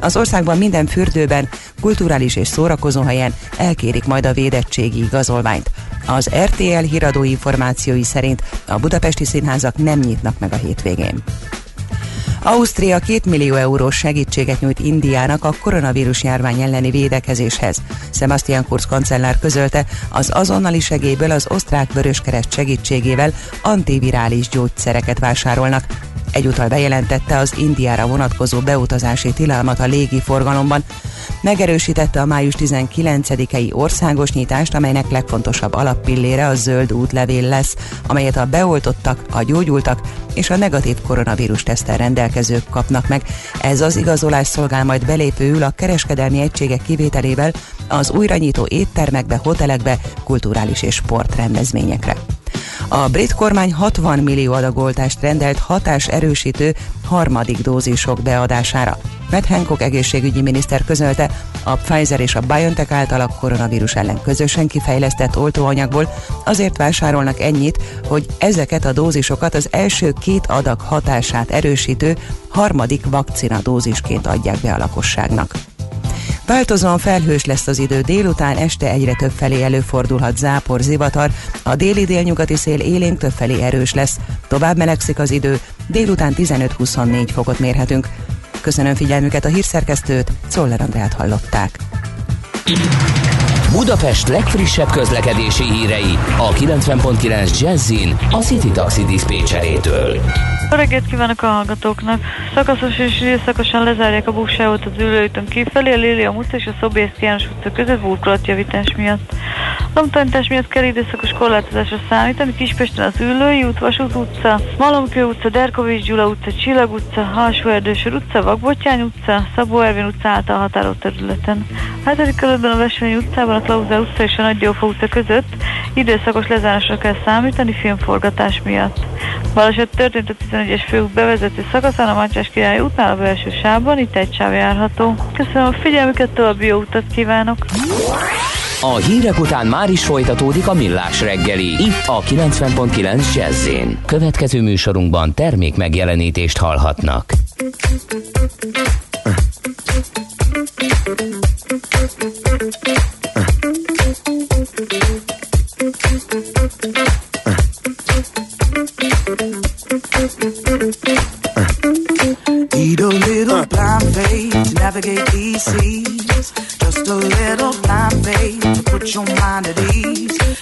Az országban minden fürdőben, kulturális és szórakozóhelyen elkérik majd a védettségi igazolványt. Az RTL híradó információi szerint a budapesti színházak nem nyitnak meg a hétvégén. Ausztria 2 millió eurós segítséget nyújt Indiának a koronavírus járvány elleni védekezéshez. Sebastian Kurz kancellár közölte, az azonnali segélyből az osztrák vöröskereszt segítségével antivirális gyógyszereket vásárolnak. Egyúttal bejelentette az Indiára vonatkozó beutazási tilalmat a légi forgalomban, megerősítette a május 19-i országos nyitást, amelynek legfontosabb alappillére a zöld útlevél lesz, amelyet a beoltottak, a gyógyultak és a negatív koronavírus tesztel rendelkezők kapnak meg. Ez az igazolás szolgál majd belépőül a kereskedelmi egységek kivételével az újranyitó éttermekbe, hotelekbe, kulturális és sportrendezményekre. A brit kormány 60 millió adagoltást rendelt hatás erősítő harmadik dózisok beadására. Matt Hancock egészségügyi miniszter közölte, a Pfizer és a BioNTech által a koronavírus ellen közösen kifejlesztett oltóanyagból azért vásárolnak ennyit, hogy ezeket a dózisokat az első két adag hatását erősítő harmadik vakcina dózisként adják be a lakosságnak. Változóan felhős lesz az idő, délután este egyre több felé előfordulhat zápor, zivatar, a déli délnyugati szél élénk több felé erős lesz, tovább melegszik az idő, délután 15-24 fokot mérhetünk. Köszönöm figyelmüket a hírszerkesztőt, Czoller Andrát hallották. Budapest legfrissebb közlekedési hírei a 90.9 Jazzin a City Taxi Dispécsejétől. Jó reggelt kívánok a hallgatóknak! Szakaszos és időszakosan lezárják a buksávot az ülőütön kifelé, a Lilia utca és a Szobész János utca között burkolatjavítás miatt. Lomtanítás miatt kell időszakos korlátozásra számítani Kispesten az Ülői út, Vasút utca, Malomkő utca, Derkovics Gyula utca, Csillag utca, Halsó Erdősör utca, Vagbottyány utca, Szabó Ervin utca által határolt területen. A hetedik kerületben a Vesvényi utcában, a Klauzál utca és a Nagy Diófa utca között időszakos lezárásra kell számítani filmforgatás miatt. Baleset történt a 11-es főút bevezető szakaszán a Mátyás Király útnál a belső sávban, itt egy sáv járható. Köszönöm a figyelmüket, további jó utat kívánok! A hírek után már is folytatódik a millás reggeli, itt a 90.9 jazz Következő műsorunkban termék megjelenítést hallhatnak. Need little blind faith to navigate these seas. Just a little blind faith to put your mind at ease.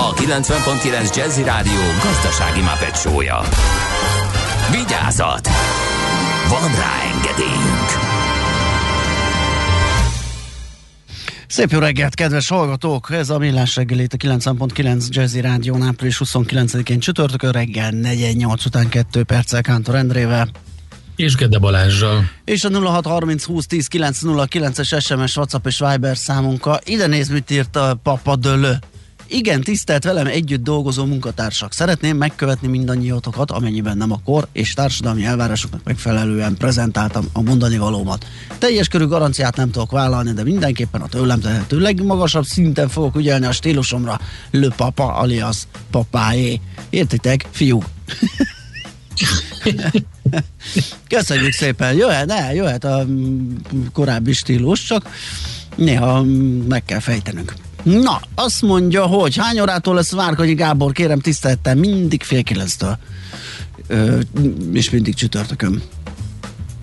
a 90.9 Jazzy Rádió gazdasági mapetsója. Vigyázat! Van rá engedélyünk! Szép jó reggelt, kedves hallgatók! Ez a Millás reggelét a 90.9 Jazzy Rádió április 29-én csütörtökön reggel 418 után 2 perccel Kántor Endrével. És Gede Balázsjal. És a 0630 20 10 909 es SMS, WhatsApp és Viber számunkkal. Ide néz, mit írt a Papa Dölö. Igen, tisztelt velem együtt dolgozó munkatársak. Szeretném megkövetni mindannyiótokat, amennyiben nem a kor és társadalmi elvárásoknak megfelelően prezentáltam a mondani valómat. Teljes körű garanciát nem tudok vállalni, de mindenképpen a tőlem tehető legmagasabb szinten fogok ügyelni a stílusomra. Le papa alias papáé. Értitek, fiú? Köszönjük szépen. Jöhet, ne, jöhet a korábbi stílus, csak néha meg kell fejtenünk. Na, azt mondja, hogy hány órától lesz Várkonyi Gábor, kérem tisztelettel, mindig fél kilenctől. Ö, és mindig csütörtökön.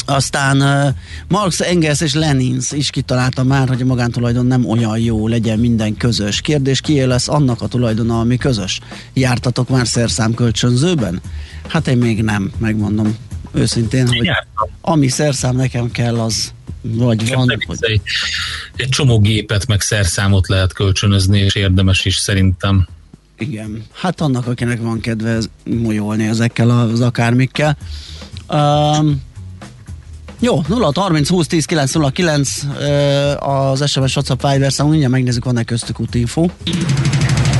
Aztán uh, Marx, Engels és Lenins is kitalálta már, hogy a magántulajdon nem olyan jó, legyen minden közös. Kérdés, kié lesz annak a tulajdona, ami közös? Jártatok már szerszámkölcsönzőben? Hát én még nem, megmondom őszintén, hogy ami szerszám nekem kell, az vagy van. Egy, egy csomó gépet, meg szerszámot lehet kölcsönözni, és érdemes is szerintem. Igen, hát annak, akinek van kedve molyolni ezekkel az akármikkel. Um, jó, 0 30 20 10 9 9 az SMS WhatsApp Viber számunk, mindjárt megnézzük, van-e köztük útinfo.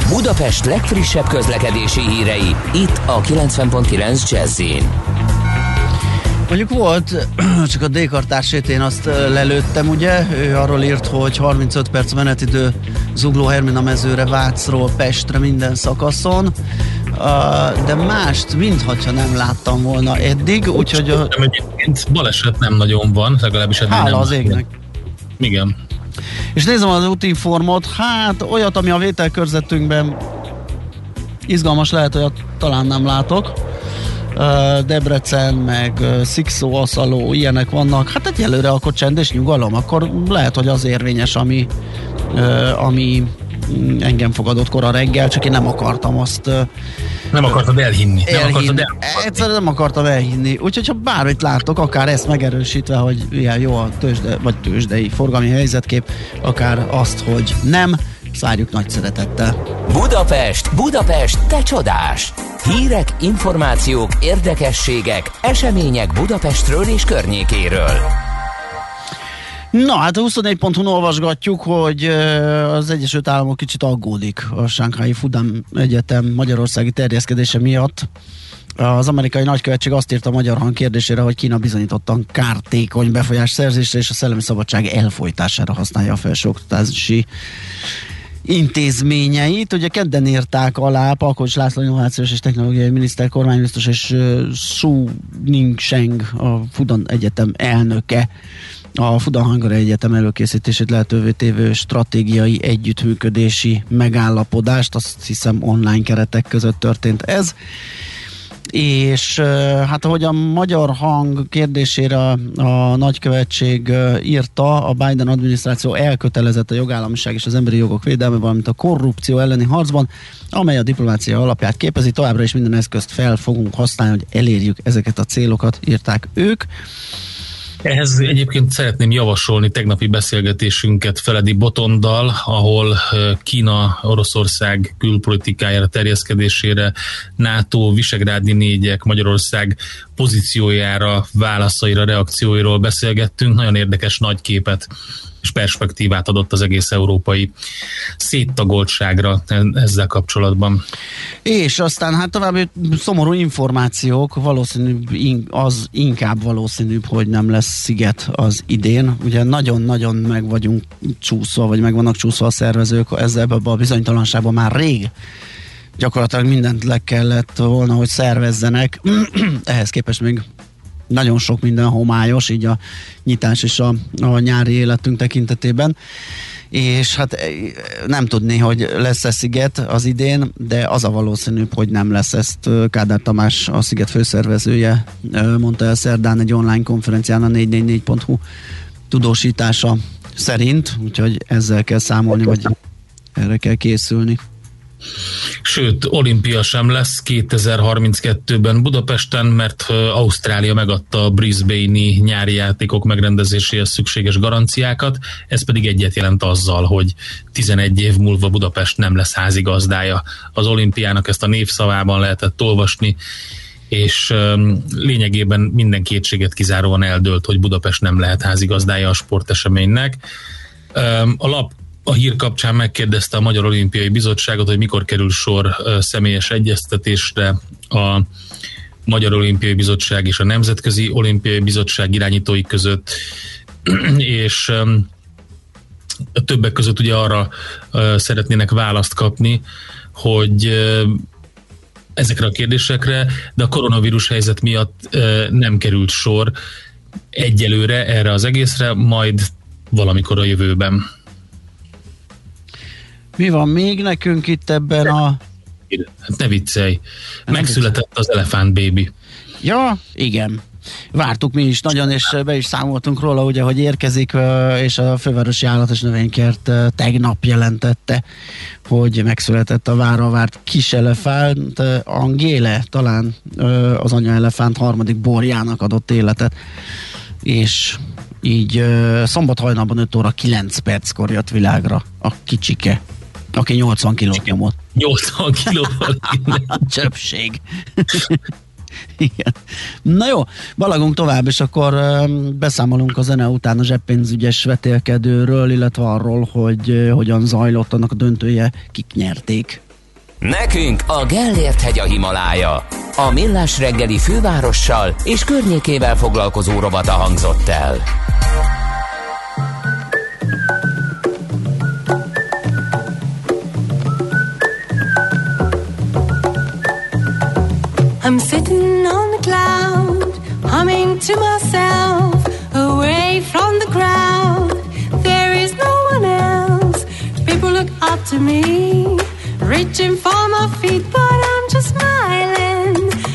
Budapest legfrissebb közlekedési hírei, itt a 90.9 jazz Mondjuk volt, csak a D-kartás én azt lelőttem, ugye? Ő arról írt, hogy 35 perc menetidő Zugló Hermina mezőre, Vácról Pestre minden szakaszon, de mást mintha nem láttam volna eddig, úgyhogy... A... Egyébként baleset nem nagyon van, legalábbis eddig Hála nem az égnek. Igen. És nézem az útinformot, hát olyat, ami a vételkörzetünkben izgalmas lehet, olyat talán nem látok Debrecen, meg Szikszó, Aszaló, ilyenek vannak, hát egyelőre akkor csend és nyugalom, akkor lehet, hogy az érvényes, ami, ami engem fogadott kora reggel, csak én nem akartam azt nem akartad elhinni. elhinni. Nem akartad elhinni. Egyszerűen nem akartam elhinni. Úgyhogy ha bármit látok, akár ezt megerősítve, hogy ilyen jó a tőzsde, vagy tőzsdei forgalmi helyzetkép, akár azt, hogy nem, Szárjuk nagy szeretettel. Budapest, Budapest, te csodás! Hírek, információk, érdekességek, események Budapestről és környékéről. Na, hát a 24 ponton olvasgatjuk, hogy az Egyesült Államok kicsit aggódik a Sánkhái Fudan Egyetem magyarországi terjeszkedése miatt. Az amerikai nagykövetség azt írta a magyar hang kérdésére, hogy Kína bizonyítottan kártékony befolyás szerzésre és a szellemi szabadság elfolytására használja a felsőoktatási intézményeit. Ugye kedden írták alá Palkocs László Innovációs és Technológiai Miniszter, kormánybiztos és uh, Su Ning-Sheng, a Fudan Egyetem elnöke a Fudan Hungary Egyetem előkészítését lehetővé tévő stratégiai együttműködési megállapodást, azt hiszem online keretek között történt ez és hát ahogy a magyar hang kérdésére a, nagykövetség írta, a Biden adminisztráció elkötelezett a jogállamiság és az emberi jogok védelme, valamint a korrupció elleni harcban, amely a diplomácia alapját képezi. Továbbra is minden eszközt fel fogunk használni, hogy elérjük ezeket a célokat, írták ők. Ehhez egyébként szeretném javasolni tegnapi beszélgetésünket Feledi Botondal, ahol Kína, Oroszország külpolitikájára, terjeszkedésére, NATO, Visegrádi négyek, Magyarország pozíciójára, válaszaira, reakcióiról beszélgettünk. Nagyon érdekes nagy képet és perspektívát adott az egész európai széttagoltságra ezzel kapcsolatban. És aztán hát további szomorú információk, valószínű az inkább valószínűbb, hogy nem lesz sziget az idén. Ugye nagyon-nagyon meg vagyunk csúszva, vagy meg vannak csúszva a szervezők ezzel a bizonytalanságban már rég gyakorlatilag mindent le kellett volna, hogy szervezzenek. Ehhez képest még nagyon sok minden homályos, így a nyitás és a, a nyári életünk tekintetében és hát eh, nem tudni, hogy lesz-e sziget az idén, de az a valószínűbb, hogy nem lesz ezt. Kádár Tamás, a sziget főszervezője mondta el szerdán egy online konferencián a 444.hu tudósítása szerint, úgyhogy ezzel kell számolni, vagy erre kell készülni. Sőt, olimpia sem lesz 2032-ben Budapesten, mert Ausztrália megadta a Brisbane-i nyári játékok megrendezéséhez szükséges garanciákat, ez pedig egyet jelent azzal, hogy 11 év múlva Budapest nem lesz házigazdája. Az olimpiának ezt a névszavában lehetett olvasni, és lényegében minden kétséget kizáróan eldőlt, hogy Budapest nem lehet házigazdája a sporteseménynek. A lap a hír kapcsán megkérdezte a Magyar Olimpiai Bizottságot, hogy mikor kerül sor személyes egyeztetésre a Magyar Olimpiai Bizottság és a Nemzetközi Olimpiai Bizottság irányítói között, és többek között ugye arra szeretnének választ kapni, hogy ezekre a kérdésekre, de a koronavírus helyzet miatt nem került sor egyelőre erre az egészre, majd valamikor a jövőben. Mi van még nekünk itt ebben a... Ne viccelj. Megszületett az Elefánt Baby. Ja, igen. Vártuk mi is nagyon, és be is számoltunk róla, ugye, hogy érkezik, és a Fővárosi Állatos Növénykert tegnap jelentette, hogy megszületett a vára várt kis elefánt, Angéle, talán az anya elefánt harmadik borjának adott életet, és így szombat hajnalban 5 óra 9 perckor jött világra a kicsike aki 80 kilót nyomott. 80 kilóval. Csöpség. Igen. Na jó, balagunk tovább, és akkor beszámolunk a zene után a zseppénzügyes vetélkedőről, illetve arról, hogy hogyan zajlott annak a döntője, kik nyerték. Nekünk a Gellért hegy a Himalája. A Millás reggeli fővárossal és környékével foglalkozó robata hangzott el. I'm sitting on the cloud, humming to myself, away from the crowd. There is no one else. People look up to me, reaching for my feet, but I'm just smiling.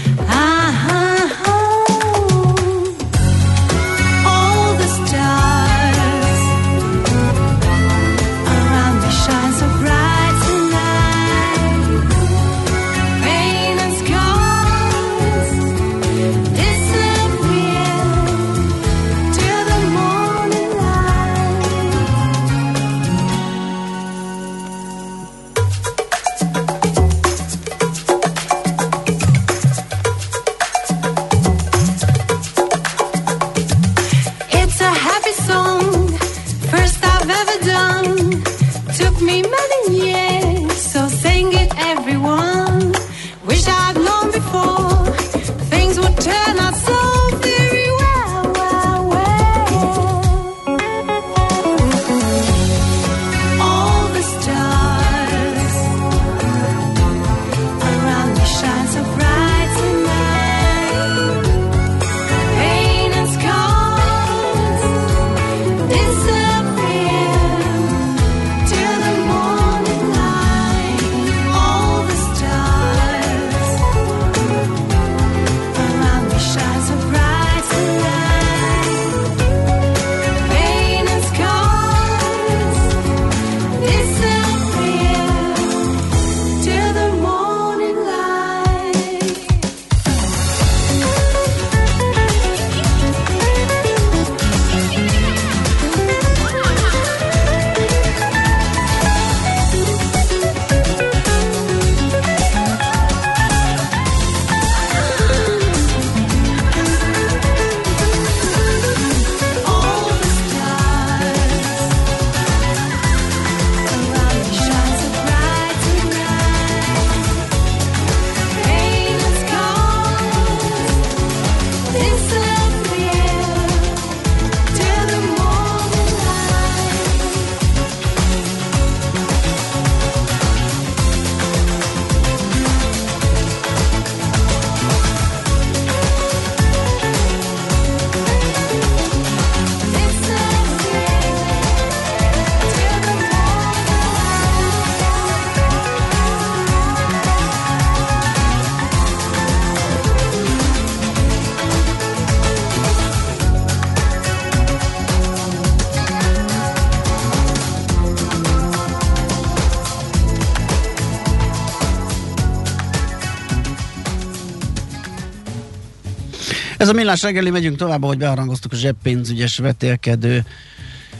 A millás reggeli, megyünk tovább, hogy beharangoztuk a zseppénzügyes vetélkedő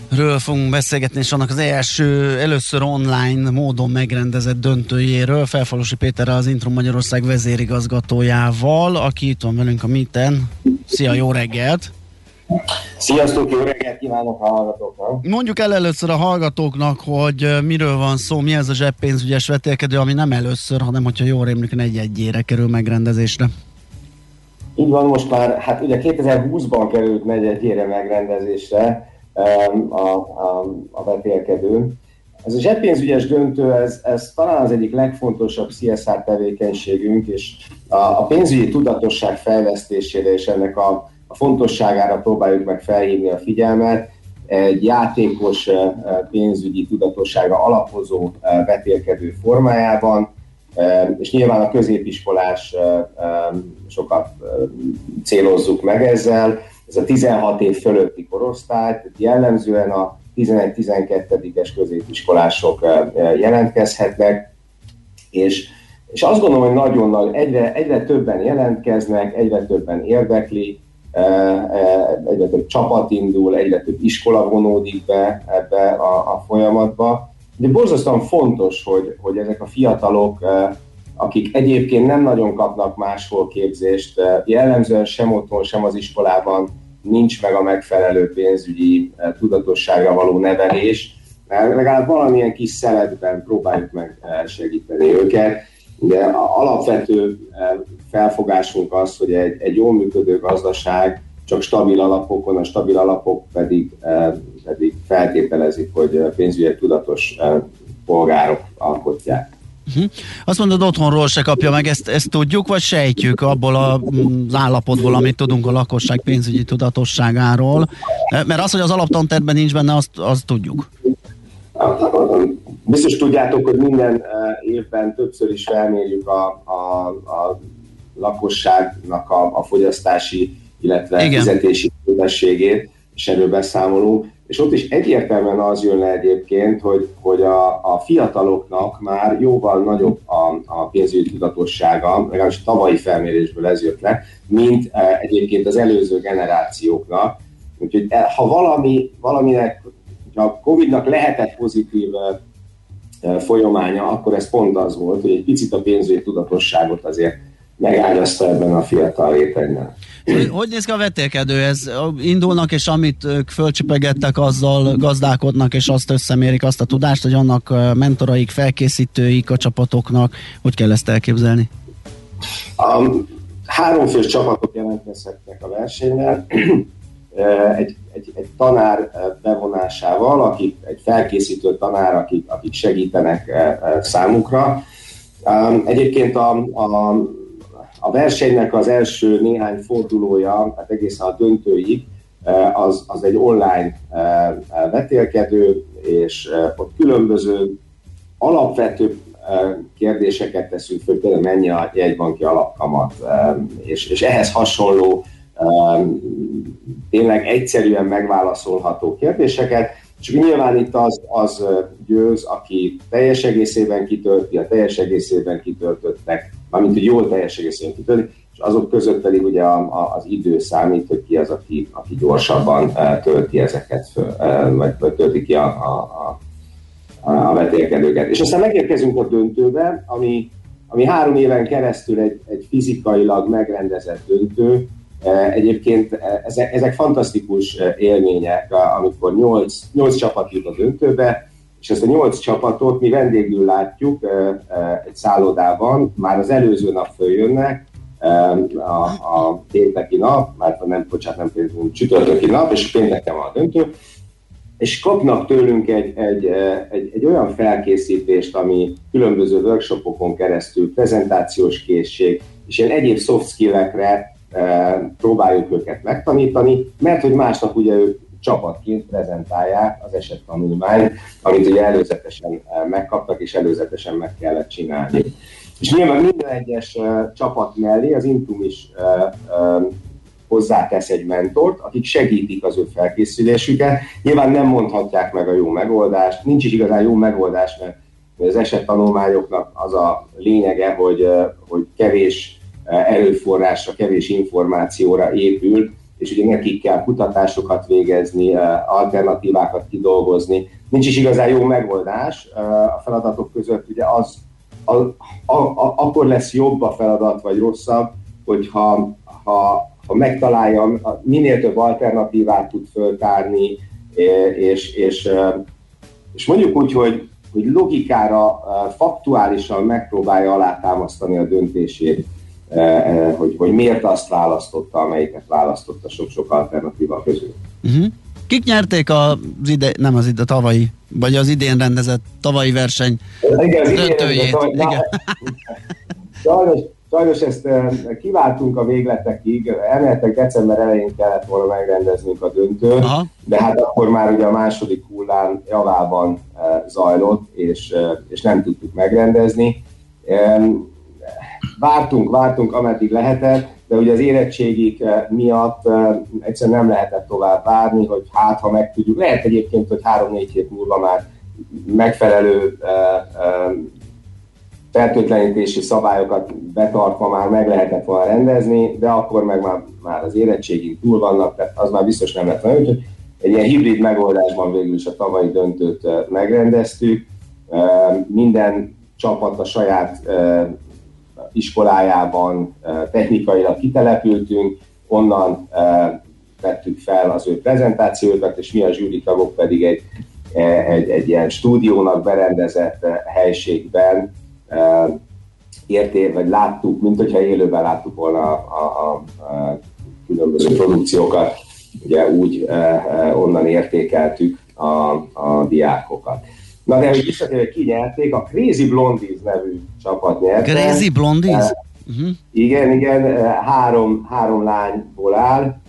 ről fogunk beszélgetni, és annak az első, először online módon megrendezett döntőjéről, Felfalosi Péterrel az Intrum Magyarország vezérigazgatójával, aki itt van velünk a miten. Szia, jó reggelt! Sziasztok, jó reggelt kívánok a hallgatóknak! Mondjuk el először a hallgatóknak, hogy miről van szó, mi ez a zseppénzügyes vetélkedő, ami nem először, hanem hogyha jól rémlik, egy-egyére kerül megrendezésre. Így van, most már, hát ugye 2020-ban került negyedjére megrendezésre em, a, a, a vetélkedő. Ez a zseppénzügyes döntő, ez, ez talán az egyik legfontosabb CSR tevékenységünk, és a, a pénzügyi tudatosság fejlesztésére és ennek a, a fontosságára próbáljuk meg felhívni a figyelmet. Egy játékos eh, eh, pénzügyi tudatosságra alapozó eh, vetélkedő formájában, és nyilván a középiskolás sokat célozzuk meg ezzel. Ez a 16 év fölötti korosztály, jellemzően a 11-12-es középiskolások jelentkezhetnek, és, és azt gondolom, hogy nagyon nagy, egyre, egyre többen jelentkeznek, egyre többen érdekli, egyre több csapat indul, egyre több iskola vonódik be ebbe a, a folyamatba, de borzasztóan fontos, hogy, hogy ezek a fiatalok, eh, akik egyébként nem nagyon kapnak máshol képzést, eh, jellemzően sem otthon, sem az iskolában nincs meg a megfelelő pénzügyi eh, tudatosságra való nevelés, legalább valamilyen kis szeletben próbáljuk meg segíteni őket. De alapvető felfogásunk az, hogy egy, egy jól működő gazdaság csak stabil alapokon, a stabil alapok pedig, pedig feltételezik, hogy pénzügyi tudatos polgárok alkotják. Uh-huh. Azt mondod, otthonról se kapja meg, ezt, ezt tudjuk, vagy sejtjük abból a, az állapotból, amit tudunk a lakosság pénzügyi tudatosságáról? Mert az, hogy az alaptanterben nincs benne, azt, azt tudjuk. Biztos tudjátok, hogy minden évben többször is felmérjük a, a, a lakosságnak a, a fogyasztási illetve Igen. fizetési képességét, és erről beszámolunk. És ott is egyértelműen az jön le egyébként, hogy, hogy a, a fiataloknak már jóval nagyobb a, a pénzügyi tudatossága, legalábbis tavalyi felmérésből ez jött le, mint e, egyébként az előző generációknak. Úgyhogy e, ha valami, valaminek, ha a Covid-nak lehetett pozitív e, folyamánya, akkor ez pont az volt, hogy egy picit a pénzügyi tudatosságot azért megágyazta ebben a fiatal rétegben. Hogy, néz ki a vetélkedő? Ez indulnak, és amit ők fölcsipegettek, azzal gazdálkodnak, és azt összemérik azt a tudást, hogy annak mentoraik, felkészítőik a csapatoknak. Hogy kell ezt elképzelni? Um, háromfős csapatok jelentkezhetnek a versenyen. egy, egy, egy tanár bevonásával, akik, egy felkészítő tanár, akik, akik segítenek számukra. Egyébként a, a a versenynek az első néhány fordulója, tehát egészen a döntőig, eh, az, az egy online eh, vetélkedő, és eh, ott különböző alapvető kérdéseket teszünk föl, például mennyi a jegybanki alapkamat, és, és ehhez hasonló tényleg egyszerűen megválaszolható kérdéseket, és nyilván itt az, az győz, aki teljes egészében kitölti, a teljes egészében kitöltöttek mármint hogy jól teljes egészében kitölti, és azok között pedig ugye a, a, az idő számít, hogy ki az, aki, aki gyorsabban uh, tölti ezeket, föl, uh, vagy, vagy tölti ki a, a, a, a vetélkedőket. És aztán megérkezünk a döntőbe, ami, ami három éven keresztül egy, egy fizikailag megrendezett döntő, Egyébként ezek, ezek fantasztikus élmények, amikor nyolc, nyolc csapat jut a döntőbe, és ezt a nyolc csapatot mi vendégül látjuk egy szállodában, már az előző nap följönnek, a, a pénteki nap, már nem, bocsánat, nem pénteki, csütörtöki nap, és pénteken van a döntő, és kapnak tőlünk egy, egy, egy, egy olyan felkészítést, ami különböző workshopokon keresztül, prezentációs készség, és ilyen egyéb soft skill-ekre próbáljuk őket megtanítani, mert hogy másnap ugye ők csapatként prezentálják az esettanulmányt, amit ugye előzetesen eh, megkaptak, és előzetesen meg kellett csinálni. És nyilván minden egyes uh, csapat mellé az Intum is uh, hozzátesz egy mentort, akik segítik az ő felkészülésüket. Nyilván nem mondhatják meg a jó megoldást, nincs is igazán jó megoldás, mert az esettanulmányoknak az a lényege, hogy, hogy kevés erőforrásra, kevés információra épül, és ugye nekik kell kutatásokat végezni, alternatívákat kidolgozni. Nincs is igazán jó megoldás a feladatok között, ugye az, a, a, a, akkor lesz jobb a feladat, vagy rosszabb, hogyha ha, ha megtalálja, minél több alternatívát tud föltárni, és, és, és mondjuk úgy, hogy, hogy logikára, faktuálisan megpróbálja alátámasztani a döntését, hogy, hogy miért azt választotta, amelyiket választotta sok-sok alternatíva közül. Uh-huh. Kik nyerték az ide, nem az ide, tavalyi, vagy az idén rendezett tavalyi verseny Igen, az döntőjét? idén, Igen. Sajnos, sajnos ezt kiváltunk a végletekig, emeltek december elején kellett volna megrendeznünk a döntőt, Aha. de hát akkor már ugye a második hullám javában zajlott, és, és nem tudtuk megrendezni. Vártunk, vártunk, ameddig lehetett, de ugye az érettségik miatt egyszerűen nem lehetett tovább várni, hogy hát, ha meg tudjuk, lehet egyébként, hogy három-négy hét múlva már megfelelő fertőtlenítési szabályokat betartva már meg lehetett volna rendezni, de akkor meg már, már az érettségig túl vannak, tehát az már biztos nem lett volna. Úgyhogy egy ilyen hibrid megoldásban végül is a tavalyi döntőt megrendeztük. Minden csapat a saját iskolájában technikailag kitelepültünk, onnan vettük fel az ő prezentációkat, és mi a zsűritagok pedig egy, egy, egy ilyen stúdiónak berendezett helységben érté, vagy láttuk, mint hogyha élőben láttuk volna a, a, a különböző produkciókat, ugye úgy onnan értékeltük a, a diákokat. Na de hogy visszatérve, ki nyerték, a Crazy Blondies nevű csapat nyerte. Crazy Blondies? Uh, uh-huh. Igen, igen, három, három lányból áll.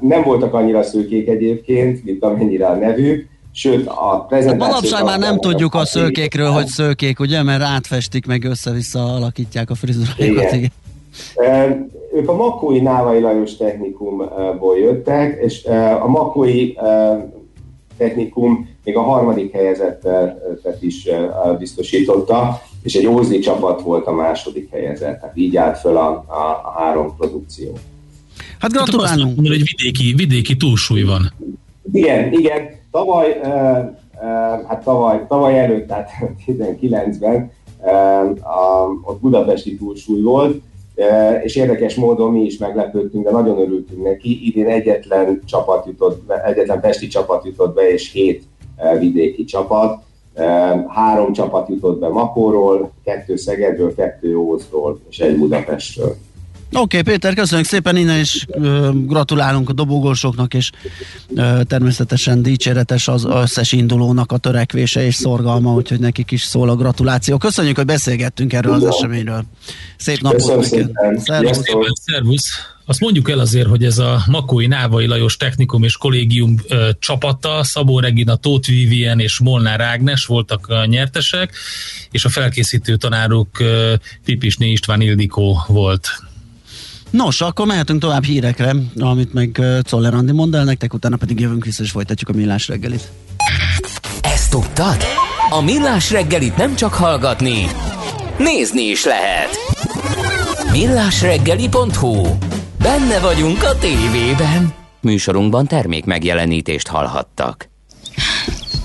Nem voltak annyira szőkék egyébként, mint amennyire a nevük, sőt a prezentáció... Manapság már nem tudjuk a szőkékről, hogy szőkék, ugye, mert átfestik, meg össze-vissza alakítják a frizurájukat. Igen. igen. Ők a Makói Návai Lajos Technikumból jöttek, és a Makói Technikum még a harmadik helyezettet is biztosította, és egy Ózdi csapat volt a második helyezett, tehát így állt föl a, a, a három produkció. Hát gratulálunk! Mondani, hogy vidéki, vidéki túlsúly van. Igen, igen. Tavaly, uh, uh, hát tavaly, tavaly előtt, tehát 19-ben uh, a, ott budapesti túlsúly volt, és érdekes módon mi is meglepődtünk, de nagyon örültünk neki. Idén egyetlen csapat jutott be, egyetlen pesti csapat jutott be, és hét vidéki csapat. Három csapat jutott be Makóról, kettő Szegedről, kettő Ózról, és egy Budapestről. Oké, okay, Péter, köszönjük szépen innen, és uh, gratulálunk a dobogósoknak, és uh, természetesen dicséretes az összes indulónak a törekvése és szorgalma, úgyhogy nekik is szól a gratuláció. Köszönjük, hogy beszélgettünk erről az eseményről. Szép napot neked! Szervusz! Szervusz! Azt mondjuk el azért, hogy ez a Makói Návai Lajos Technikum és Kollégium ö, csapata, Szabó Regina, Tóth Vivien és Molnár Ágnes voltak a nyertesek, és a felkészítő tanáruk ö, Pipisné István Ildikó volt. Nos, akkor mehetünk tovább hírekre, amit meg Czoller Andi mond el nektek, utána pedig jövünk vissza és folytatjuk a millás reggelit. Ezt tudtad? A millás reggelit nem csak hallgatni, nézni is lehet. millásreggeli.hu Benne vagyunk a tévében. Műsorunkban termék megjelenítést hallhattak.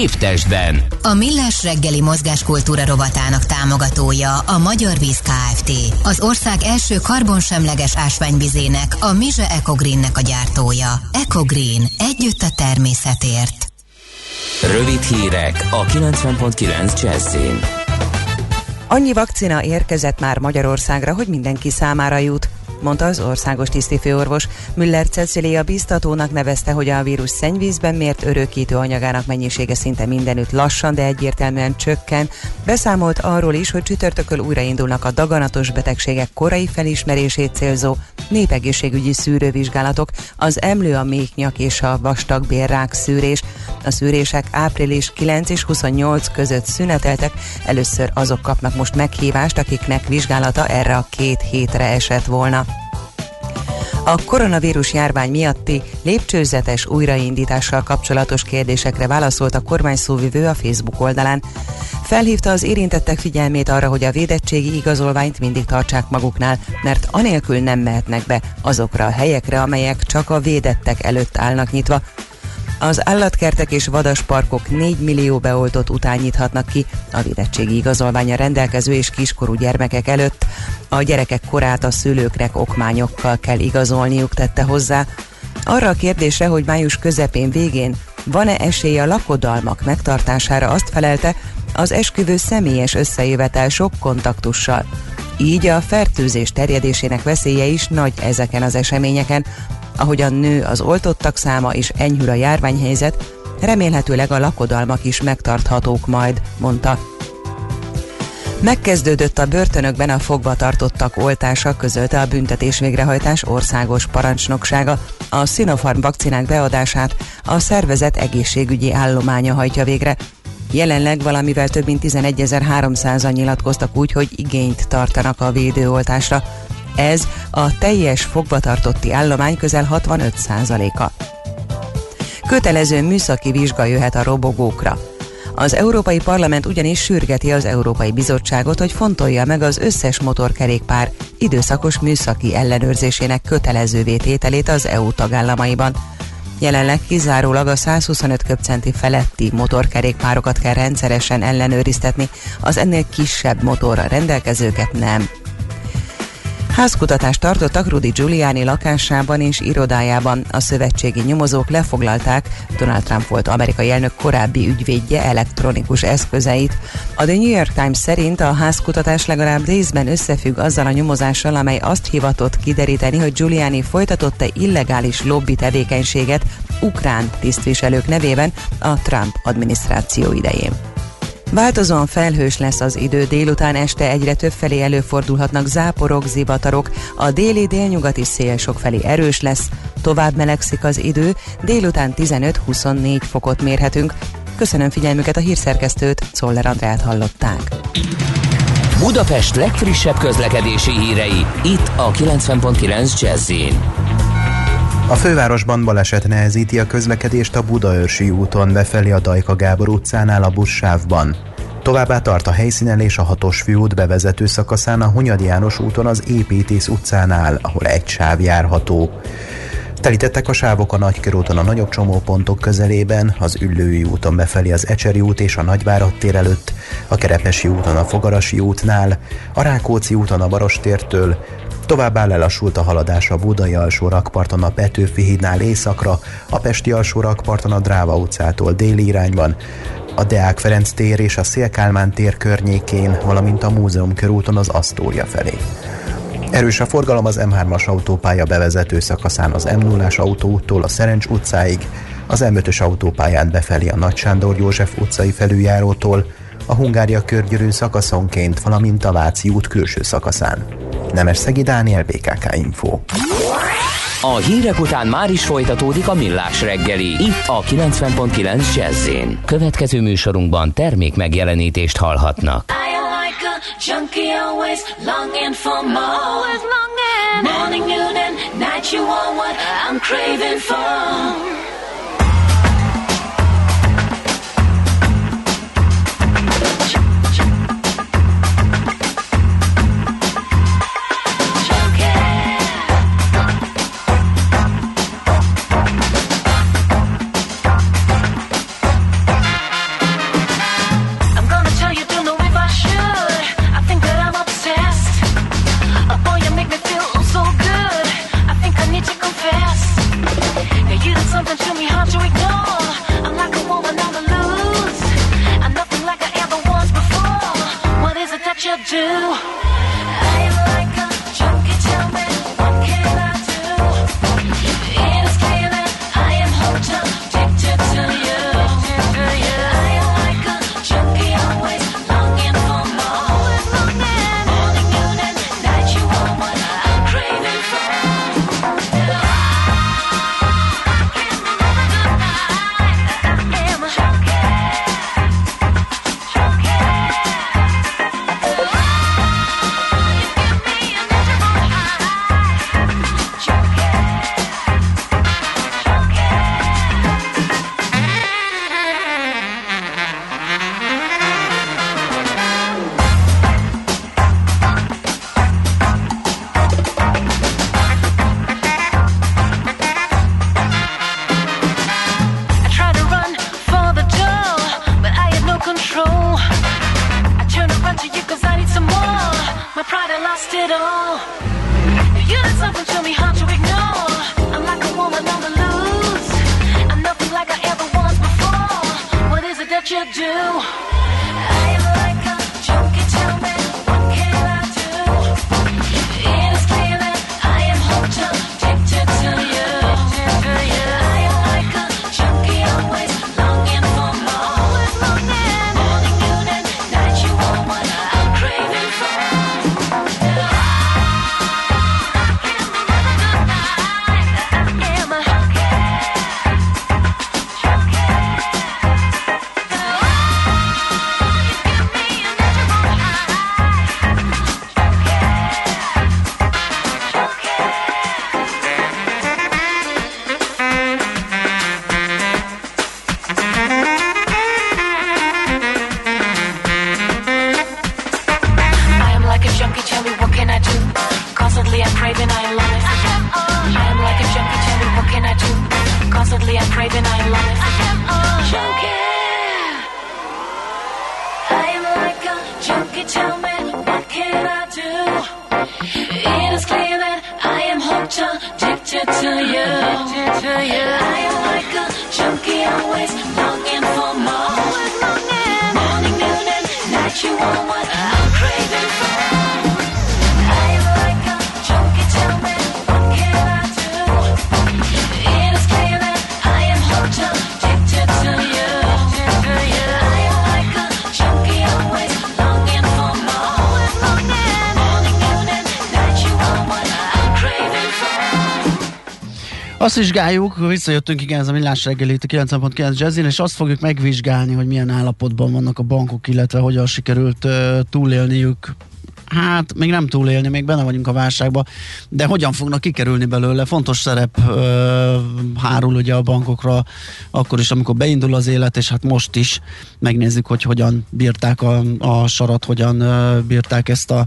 Évtestben. A Millás reggeli mozgáskultúra rovatának támogatója a Magyar Víz Kft. Az ország első karbonsemleges ásványvizének, a Mize Ecogreennek a gyártója. Ecogreen. Együtt a természetért. Rövid hírek a 90.9 Jazzin. Annyi vakcina érkezett már Magyarországra, hogy mindenki számára jut. Mondta az országos tisztifőorvos. Müller Cecilia biztatónak nevezte, hogy a vírus szennyvízben mért örökítő anyagának mennyisége szinte mindenütt lassan, de egyértelműen csökken. Beszámolt arról is, hogy csütörtökön újraindulnak a daganatos betegségek korai felismerését célzó népegészségügyi szűrővizsgálatok, az emlő, a méhnyak és a vastagbérrák szűrés. A szűrések április 9 és 28 között szüneteltek, először azok kapnak most meghívást, akiknek vizsgálata erre a két hétre esett volna. A koronavírus járvány miatti lépcsőzetes újraindítással kapcsolatos kérdésekre válaszolt a kormány szóvivő a Facebook oldalán. Felhívta az érintettek figyelmét arra, hogy a védettségi igazolványt mindig tartsák maguknál, mert anélkül nem mehetnek be azokra a helyekre, amelyek csak a védettek előtt állnak nyitva, az állatkertek és vadasparkok 4 millió beoltott után nyithatnak ki a védettségi igazolványa rendelkező és kiskorú gyermekek előtt. A gyerekek korát a szülőknek okmányokkal kell igazolniuk, tette hozzá. Arra a kérdésre, hogy május közepén végén van-e esély a lakodalmak megtartására, azt felelte, az esküvő személyes összejövetel sok kontaktussal. Így a fertőzés terjedésének veszélye is nagy ezeken az eseményeken, ahogyan nő az oltottak száma és enyhül a járványhelyzet, remélhetőleg a lakodalmak is megtarthatók majd, mondta. Megkezdődött a börtönökben a fogva tartottak oltása, közölte a büntetés végrehajtás országos parancsnoksága. A Sinopharm vakcinák beadását a szervezet egészségügyi állománya hajtja végre. Jelenleg valamivel több mint 11.300-an nyilatkoztak úgy, hogy igényt tartanak a védőoltásra. Ez a teljes fogvatartotti állomány közel 65%-a. Kötelező műszaki vizsga jöhet a robogókra. Az Európai Parlament ugyanis sürgeti az Európai Bizottságot, hogy fontolja meg az összes motorkerékpár időszakos műszaki ellenőrzésének kötelező vétételét az EU tagállamaiban. Jelenleg kizárólag a 125 köbcenti feletti motorkerékpárokat kell rendszeresen ellenőriztetni, az ennél kisebb motorra rendelkezőket nem. Házkutatást tartottak Rudy Giuliani lakásában és irodájában. A szövetségi nyomozók lefoglalták Donald Trump volt amerikai elnök korábbi ügyvédje elektronikus eszközeit. A The New York Times szerint a házkutatás legalább részben összefügg azzal a nyomozással, amely azt hivatott kideríteni, hogy Giuliani folytatott-e illegális lobby tevékenységet ukrán tisztviselők nevében a Trump adminisztráció idején. Változóan felhős lesz az idő, délután este egyre több felé előfordulhatnak záporok, zivatarok, a déli délnyugati szél sok felé erős lesz, tovább melegszik az idő, délután 15-24 fokot mérhetünk. Köszönöm figyelmüket a hírszerkesztőt, Czoller Andrát hallották. Budapest legfrissebb közlekedési hírei, itt a 90.9 jazz a fővárosban baleset nehezíti a közlekedést a Budaörsi úton befelé a Dajka Gábor utcánál a buszsávban. Továbbá tart a helyszínelés a hatos főút bevezető szakaszán a Hunyadi János úton az Építész utcánál, ahol egy sáv járható. Telítettek a sávok a Nagykörúton a nagyobb csomópontok közelében, az Üllői úton befelé az Ecseri út és a Nagyvárad tér előtt, a Kerepesi úton a Fogarasi útnál, a Rákóczi úton a Barostértől, Továbbá lelassult a haladás a Budai alsó rakparton a Petőfi hídnál északra, a Pesti alsó rakparton a Dráva utcától déli irányban, a Deák Ferenc tér és a Szélkálmán tér környékén, valamint a Múzeum körúton az Asztória felé. Erős a forgalom az M3-as autópálya bevezető szakaszán az M0-as autóúttól a Szerencs utcáig, az M5-ös autópályán befelé a Nagy Sándor József utcai felüljárótól, a Hungária körgyűrű szakaszonként, valamint a Váci út külső szakaszán. Nemes Szegi Dániel, BKK Info. A hírek után már is folytatódik a millás reggeli, itt a 90.9 jazz Következő műsorunkban termék megjelenítést hallhatnak. junkie always longing for more. Always longing. Morning, noon and night you are what I'm craving for. Addicted to you. I am like a junkie, always longing for more. Morning, noon, and night, you are what I'm craving for. Azt vizsgáljuk, visszajöttünk igen, ez a millás reggeli itt a 90.9 Jazzin, és azt fogjuk megvizsgálni, hogy milyen állapotban vannak a bankok, illetve hogyan sikerült uh, túlélniük Hát, még nem túlélni, még benne vagyunk a válságban, de hogyan fognak kikerülni belőle? Fontos szerep ö, hárul ugye a bankokra, akkor is, amikor beindul az élet, és hát most is megnézzük, hogy hogyan bírták a, a sarat, hogyan ö, bírták ezt a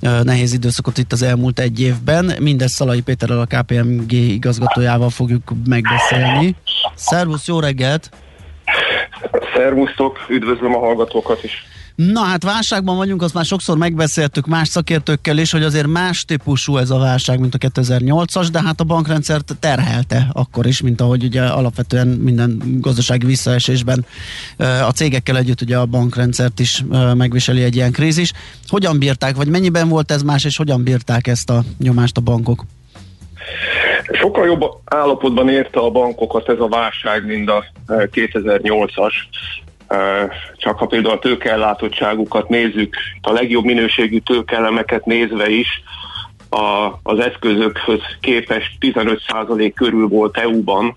ö, nehéz időszakot itt az elmúlt egy évben. Mindezt Szalai Péterrel, a KPMG igazgatójával fogjuk megbeszélni. Szervusz, jó reggelt! Szervusztok, üdvözlöm a hallgatókat is. Na hát válságban vagyunk, azt már sokszor megbeszéltük más szakértőkkel is, hogy azért más típusú ez a válság, mint a 2008-as, de hát a bankrendszert terhelte akkor is, mint ahogy ugye alapvetően minden gazdasági visszaesésben a cégekkel együtt ugye a bankrendszert is megviseli egy ilyen krízis. Hogyan bírták, vagy mennyiben volt ez más, és hogyan bírták ezt a nyomást a bankok? Sokkal jobb állapotban érte a bankokat ez a válság, mint a 2008-as. Csak ha például a tőkeellátottságukat nézzük, a legjobb minőségű tőkeelemeket nézve is, a, az eszközökhöz képest 15% körül volt EU-ban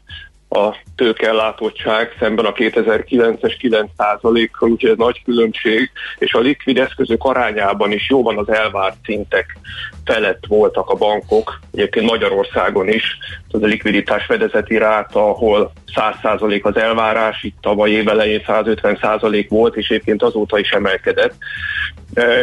a tőkeellátottság, szemben a 2009-es 9%-kal, úgyhogy ez nagy különbség, és a likvid eszközök arányában is jóban az elvárt szintek felett voltak a bankok, egyébként Magyarországon is, az a likviditás fedezeti ráta, ahol 100% az elvárás, itt tavaly évelején 150% volt, és egyébként azóta is emelkedett.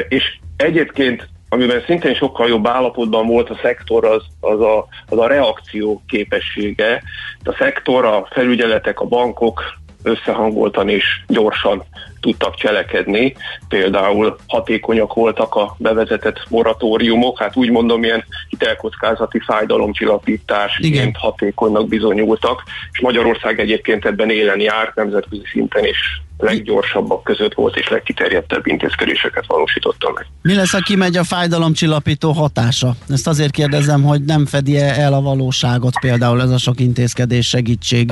És egyébként amiben szintén sokkal jobb állapotban volt a szektor, az, az, a, az a reakció képessége. A szektor, a felügyeletek, a bankok összehangoltan és gyorsan tudtak cselekedni. Például hatékonyak voltak a bevezetett moratóriumok, hát úgy mondom, ilyen hitelkockázati fájdalomcsillapításként hatékonynak bizonyultak, és Magyarország egyébként ebben élen járt nemzetközi szinten is leggyorsabbak között volt, és legkiterjedtebb intézkedéseket valósította meg. Mi lesz, ha kimegy a fájdalomcsillapító hatása? Ezt azért kérdezem, hogy nem fedi el a valóságot például ez a sok intézkedés segítség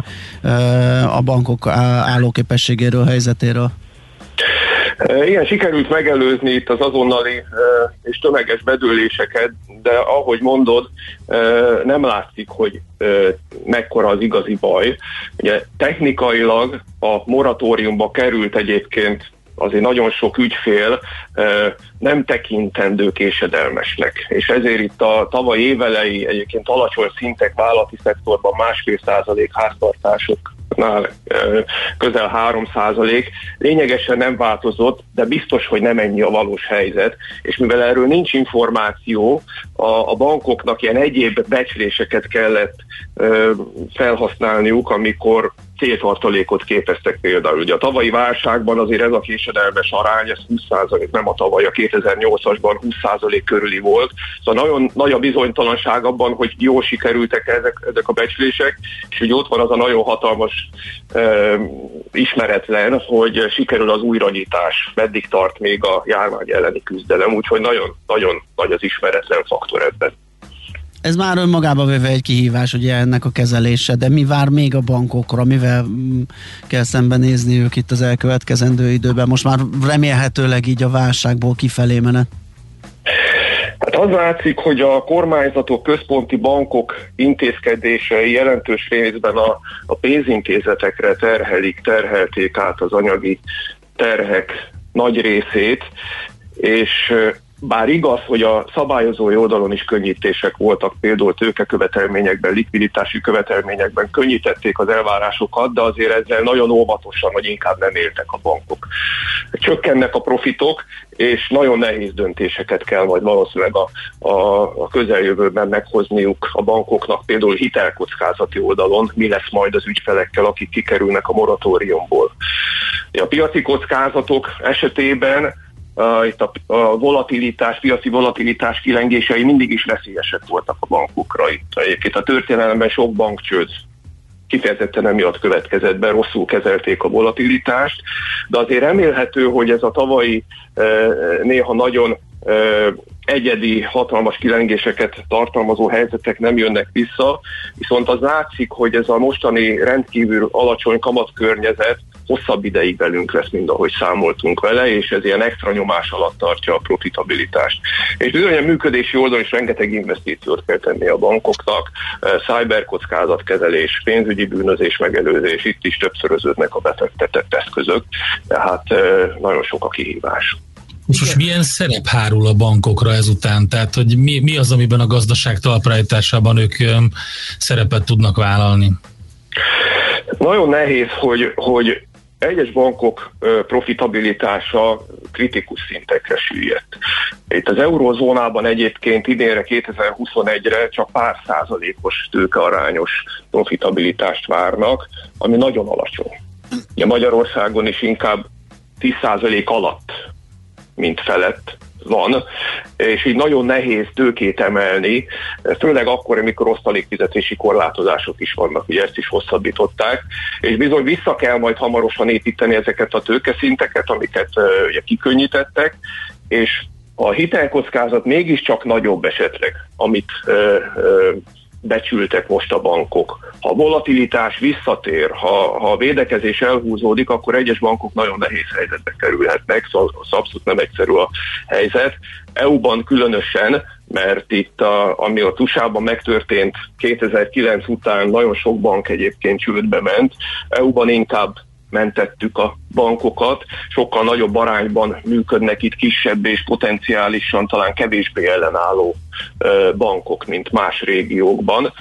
a bankok állóképességéről, helyzetéről? Igen, sikerült megelőzni itt az azonnali és tömeges bedőléseket, de ahogy mondod, nem látszik, hogy mekkora az igazi baj. Ugye technikailag a moratóriumba került egyébként azért nagyon sok ügyfél nem tekintendő késedelmesnek. És ezért itt a tavaly évelei egyébként alacsony szintek vállalati szektorban másfél százalék háztartások közel 3 százalék. Lényegesen nem változott, de biztos, hogy nem ennyi a valós helyzet. És mivel erről nincs információ, a, a bankoknak ilyen egyéb becsléseket kellett ö, felhasználniuk, amikor céltartalékot képeztek például. Ugye a tavalyi válságban azért ez a késedelmes arány, ez 20% nem a tavaly, a 2008-asban 20% körüli volt. Szóval nagyon nagy a bizonytalanság abban, hogy jól sikerültek ezek, ezek a becslések, és hogy ott van az a nagyon hatalmas uh, ismeretlen, hogy sikerül az újranyitás, meddig tart még a járvány elleni küzdelem, úgyhogy nagyon, nagyon nagy az ismeretlen faktor ebben. Ez már önmagába véve egy kihívás, ugye ennek a kezelése, de mi vár még a bankokra, mivel mm, kell szembenézni ők itt az elkövetkezendő időben? Most már remélhetőleg így a válságból kifelé menet. Hát az látszik, hogy a kormányzatok, központi bankok intézkedései jelentős részben a, a pénzintézetekre terhelik, terhelték át az anyagi terhek nagy részét, és bár igaz, hogy a szabályozói oldalon is könnyítések voltak, például tőkekövetelményekben, likviditási követelményekben könnyítették az elvárásokat, de azért ezzel nagyon óvatosan, vagy inkább nem éltek a bankok. Csökkennek a profitok, és nagyon nehéz döntéseket kell majd valószínűleg a, a, a közeljövőben meghozniuk a bankoknak, például hitelkockázati oldalon, mi lesz majd az ügyfelekkel, akik kikerülnek a moratóriumból. A piaci kockázatok esetében itt a, a volatilitás, piaci volatilitás kilengései mindig is veszélyesek voltak a bankokra. Itt egyébként a történelemben sok bankcsőd kifejezetten emiatt következett be, rosszul kezelték a volatilitást, de azért remélhető, hogy ez a tavalyi néha nagyon egyedi, hatalmas kilengéseket tartalmazó helyzetek nem jönnek vissza, viszont az látszik, hogy ez a mostani rendkívül alacsony kamatkörnyezet hosszabb ideig velünk lesz, mint ahogy számoltunk vele, és ez ilyen extra nyomás alatt tartja a profitabilitást. És bizony a működési oldalon is rengeteg investíciót kell tenni a bankoknak, eh, cyberkockázatkezelés, pénzügyi bűnözés megelőzés, itt is többszöröződnek a befektetett eszközök, tehát eh, nagyon sok a kihívás. Most, most milyen szerep hárul a bankokra ezután? Tehát, hogy mi, mi az, amiben a gazdaság talpraállításában ők szerepet tudnak vállalni? Nagyon nehéz, hogy, hogy egyes bankok profitabilitása kritikus szintekre süllyedt. Itt az eurozónában egyébként idénre 2021-re csak pár százalékos tőkearányos profitabilitást várnak, ami nagyon alacsony. Ugye Magyarországon is inkább 10 százalék alatt, mint felett van, és így nagyon nehéz tőkét emelni, főleg akkor, amikor osztalékfizetési korlátozások is vannak, ugye ezt is hosszabbították, és bizony vissza kell majd hamarosan építeni ezeket a tőkeszinteket, amiket ugye kikönnyítettek, és a hitelkockázat mégiscsak nagyobb esetleg, amit ö, ö, becsültek most a bankok. Ha volatilitás visszatér, ha, ha a védekezés elhúzódik, akkor egyes bankok nagyon nehéz helyzetbe kerülhetnek, szóval az abszolút nem egyszerű a helyzet. EU-ban különösen, mert itt, a, ami a USA-ban megtörtént 2009 után nagyon sok bank egyébként csődbe ment, EU-ban inkább mentettük a bankokat, sokkal nagyobb arányban működnek itt kisebb és potenciálisan talán kevésbé ellenálló bankok, mint más régiókban.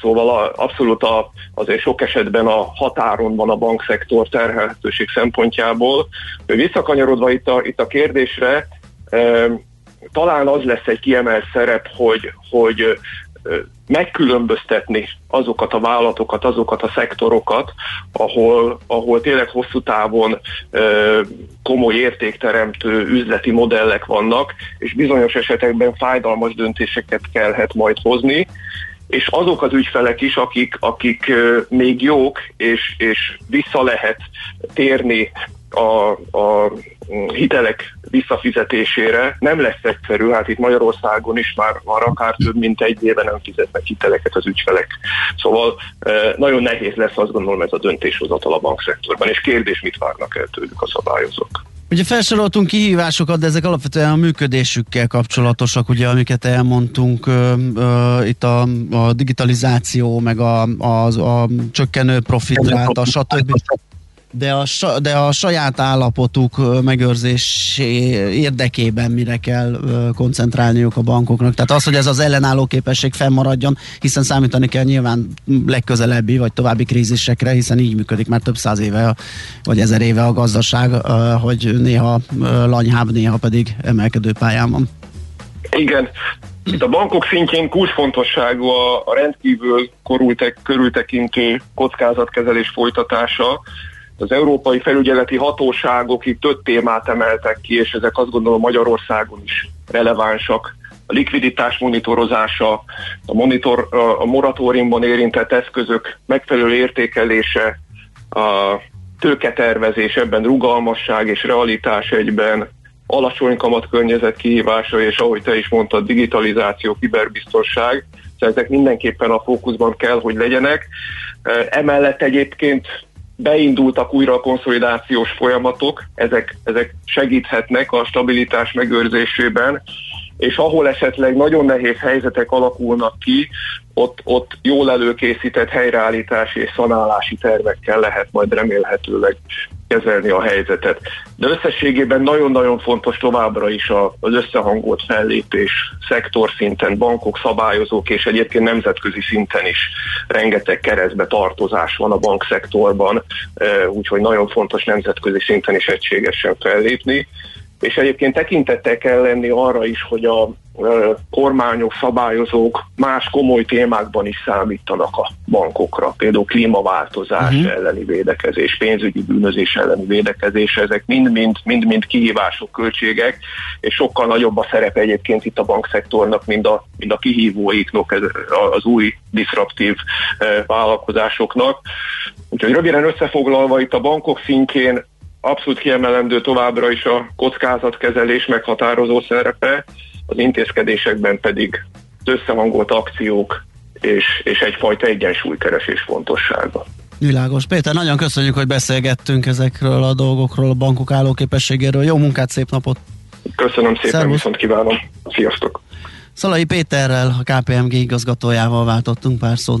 Szóval abszolút a, azért sok esetben a határon van a bankszektor terhelhetőség szempontjából. Visszakanyarodva itt a, itt a kérdésre, talán az lesz egy kiemelt szerep, hogy, hogy megkülönböztetni azokat a vállalatokat, azokat a szektorokat, ahol, ahol tényleg hosszú távon ö, komoly értékteremtő üzleti modellek vannak, és bizonyos esetekben fájdalmas döntéseket kellhet majd hozni, és azok az ügyfelek is, akik, akik még jók, és, és vissza lehet térni a, a hitelek visszafizetésére nem lesz egyszerű, hát itt Magyarországon is már, már akár több mint egy éve nem fizetnek hiteleket az ügyfelek. Szóval nagyon nehéz lesz azt gondolom ez a döntéshozatal a bankszektorban, és kérdés, mit várnak el tőlük a szabályozók. Ugye felsoroltunk kihívásokat, de ezek alapvetően a működésükkel kapcsolatosak, ugye, amiket elmondtunk, ö, ö, itt a, a digitalizáció, meg a, a, a csökkenő profitráta, stb de a, de a saját állapotuk megőrzésé érdekében mire kell koncentrálniuk a bankoknak. Tehát az, hogy ez az ellenálló képesség fennmaradjon, hiszen számítani kell nyilván legközelebbi vagy további krízisekre, hiszen így működik már több száz éve vagy ezer éve a gazdaság, hogy néha lanyhább, néha pedig emelkedő pályán van. Igen, Itt a bankok szintjén kulcsfontosságú a, rendkívül korultek, körültekintő kockázatkezelés folytatása. Az európai felügyeleti hatóságok itt több témát emeltek ki, és ezek azt gondolom Magyarországon is relevánsak. A likviditás monitorozása, a, monitor, a moratóriumban érintett eszközök megfelelő értékelése, a tőketervezés, ebben rugalmasság és realitás egyben, alacsony kamat környezet kihívása, és ahogy te is mondtad, digitalizáció, kiberbiztonság, szóval ezek mindenképpen a fókuszban kell, hogy legyenek. Emellett egyébként beindultak újra a konszolidációs folyamatok, ezek, ezek segíthetnek a stabilitás megőrzésében, és ahol esetleg nagyon nehéz helyzetek alakulnak ki, ott, ott jól előkészített helyreállítási és szanálási tervekkel lehet majd remélhetőleg kezelni a helyzetet. De összességében nagyon-nagyon fontos továbbra is az összehangolt fellépés szektor szinten, bankok, szabályozók és egyébként nemzetközi szinten is rengeteg keresztbe tartozás van a bankszektorban, úgyhogy nagyon fontos nemzetközi szinten is egységesen fellépni és egyébként tekintettel kell lenni arra is, hogy a kormányok, szabályozók más komoly témákban is számítanak a bankokra, például klímaváltozás uh-huh. elleni védekezés, pénzügyi bűnözés elleni védekezés, ezek mind-mind, mind-mind kihívások, költségek, és sokkal nagyobb a szerep egyébként itt a bankszektornak, mint a, mint a kihívóiknak, az új diszraptív vállalkozásoknak. Úgyhogy röviden összefoglalva itt a bankok szintjén abszolút kiemelendő továbbra is a kockázatkezelés meghatározó szerepe, az intézkedésekben pedig az összehangolt akciók és, és egyfajta egyensúlykeresés fontossága. Világos. Péter, nagyon köszönjük, hogy beszélgettünk ezekről a dolgokról, a bankok állóképességéről. Jó munkát, szép napot! Köszönöm szépen, Szervusz. viszont kívánom. Sziasztok! Szalai Péterrel, a KPMG igazgatójával váltottunk pár szót.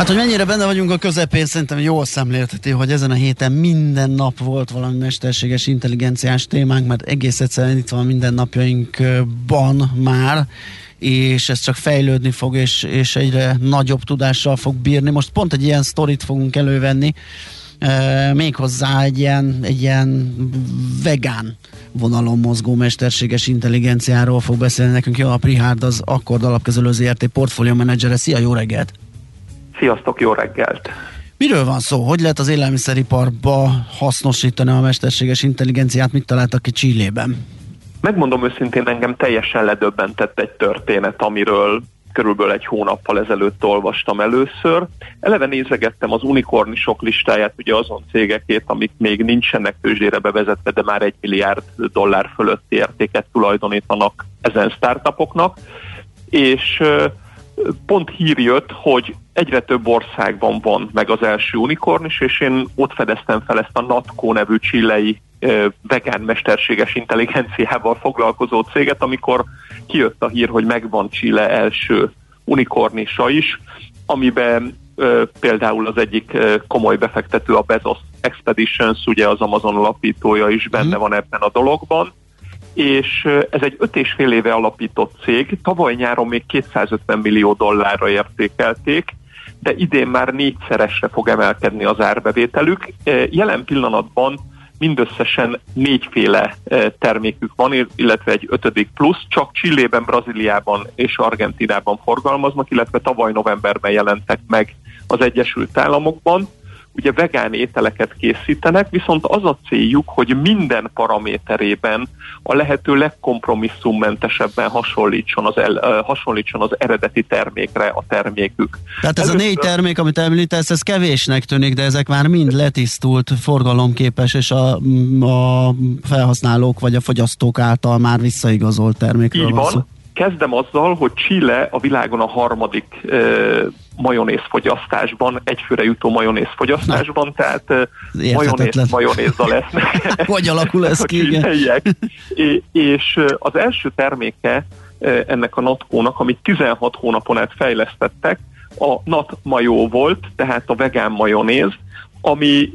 Hát, hogy mennyire benne vagyunk a közepén, szerintem jól szemlélteti, hogy ezen a héten minden nap volt valami mesterséges intelligenciás témánk, mert egész egyszerűen itt van minden napjainkban már, és ez csak fejlődni fog, és, és egyre nagyobb tudással fog bírni. Most pont egy ilyen sztorit fogunk elővenni, e, méghozzá egy ilyen, egy ilyen vegán vonalon mozgó mesterséges intelligenciáról fog beszélni nekünk. Jó, a Prihárd az Akkord alapkezelő ZRT portfólió menedzsere. Szia, jó reggelt! Sziasztok, jó reggelt! Miről van szó? Hogy lehet az élelmiszeriparba hasznosítani a mesterséges intelligenciát? Mit találtak ki Csillében? Megmondom őszintén, engem teljesen ledöbbentett egy történet, amiről körülbelül egy hónappal ezelőtt olvastam először. Eleve nézegettem az unikornisok listáját, ugye azon cégekét, amik még nincsenek tőzsdére bevezetve, de már egy milliárd dollár fölötti értéket tulajdonítanak ezen startupoknak, és pont hír jött, hogy egyre több országban van meg az első unikornis, és én ott fedeztem fel ezt a Natco nevű csillei vegán mesterséges intelligenciával foglalkozó céget, amikor kijött a hír, hogy megvan Chile első unikornisa is, amiben például az egyik komoly befektető, a Bezos Expeditions, ugye az Amazon alapítója is benne mhm. van ebben a dologban, és ez egy öt és fél éve alapított cég, tavaly nyáron még 250 millió dollárra értékelték, de idén már négyszeresre fog emelkedni az árbevételük. Jelen pillanatban mindösszesen négyféle termékük van, illetve egy ötödik plusz, csak Csillében, Brazíliában és Argentinában forgalmaznak, illetve tavaly novemberben jelentek meg az Egyesült Államokban ugye vegán ételeket készítenek, viszont az a céljuk, hogy minden paraméterében a lehető legkompromisszummentesebben hasonlítson az, el, hasonlítson az eredeti termékre a termékük. Tehát ez Először... a négy termék, amit említesz, ez kevésnek tűnik, de ezek már mind letisztult, forgalomképes, és a, a felhasználók vagy a fogyasztók által már visszaigazolt termékről Így van. van Kezdem azzal, hogy Chile a világon a harmadik e, majonéz fogyasztásban, egyfőre jutó majonéz fogyasztásban, Na, tehát majonéz, majonézzal lesznek. hogy alakul ez ki? és, és az első terméke ennek a natkónak, amit 16 hónapon át fejlesztettek, a nat majó volt, tehát a vegán majonéz, ami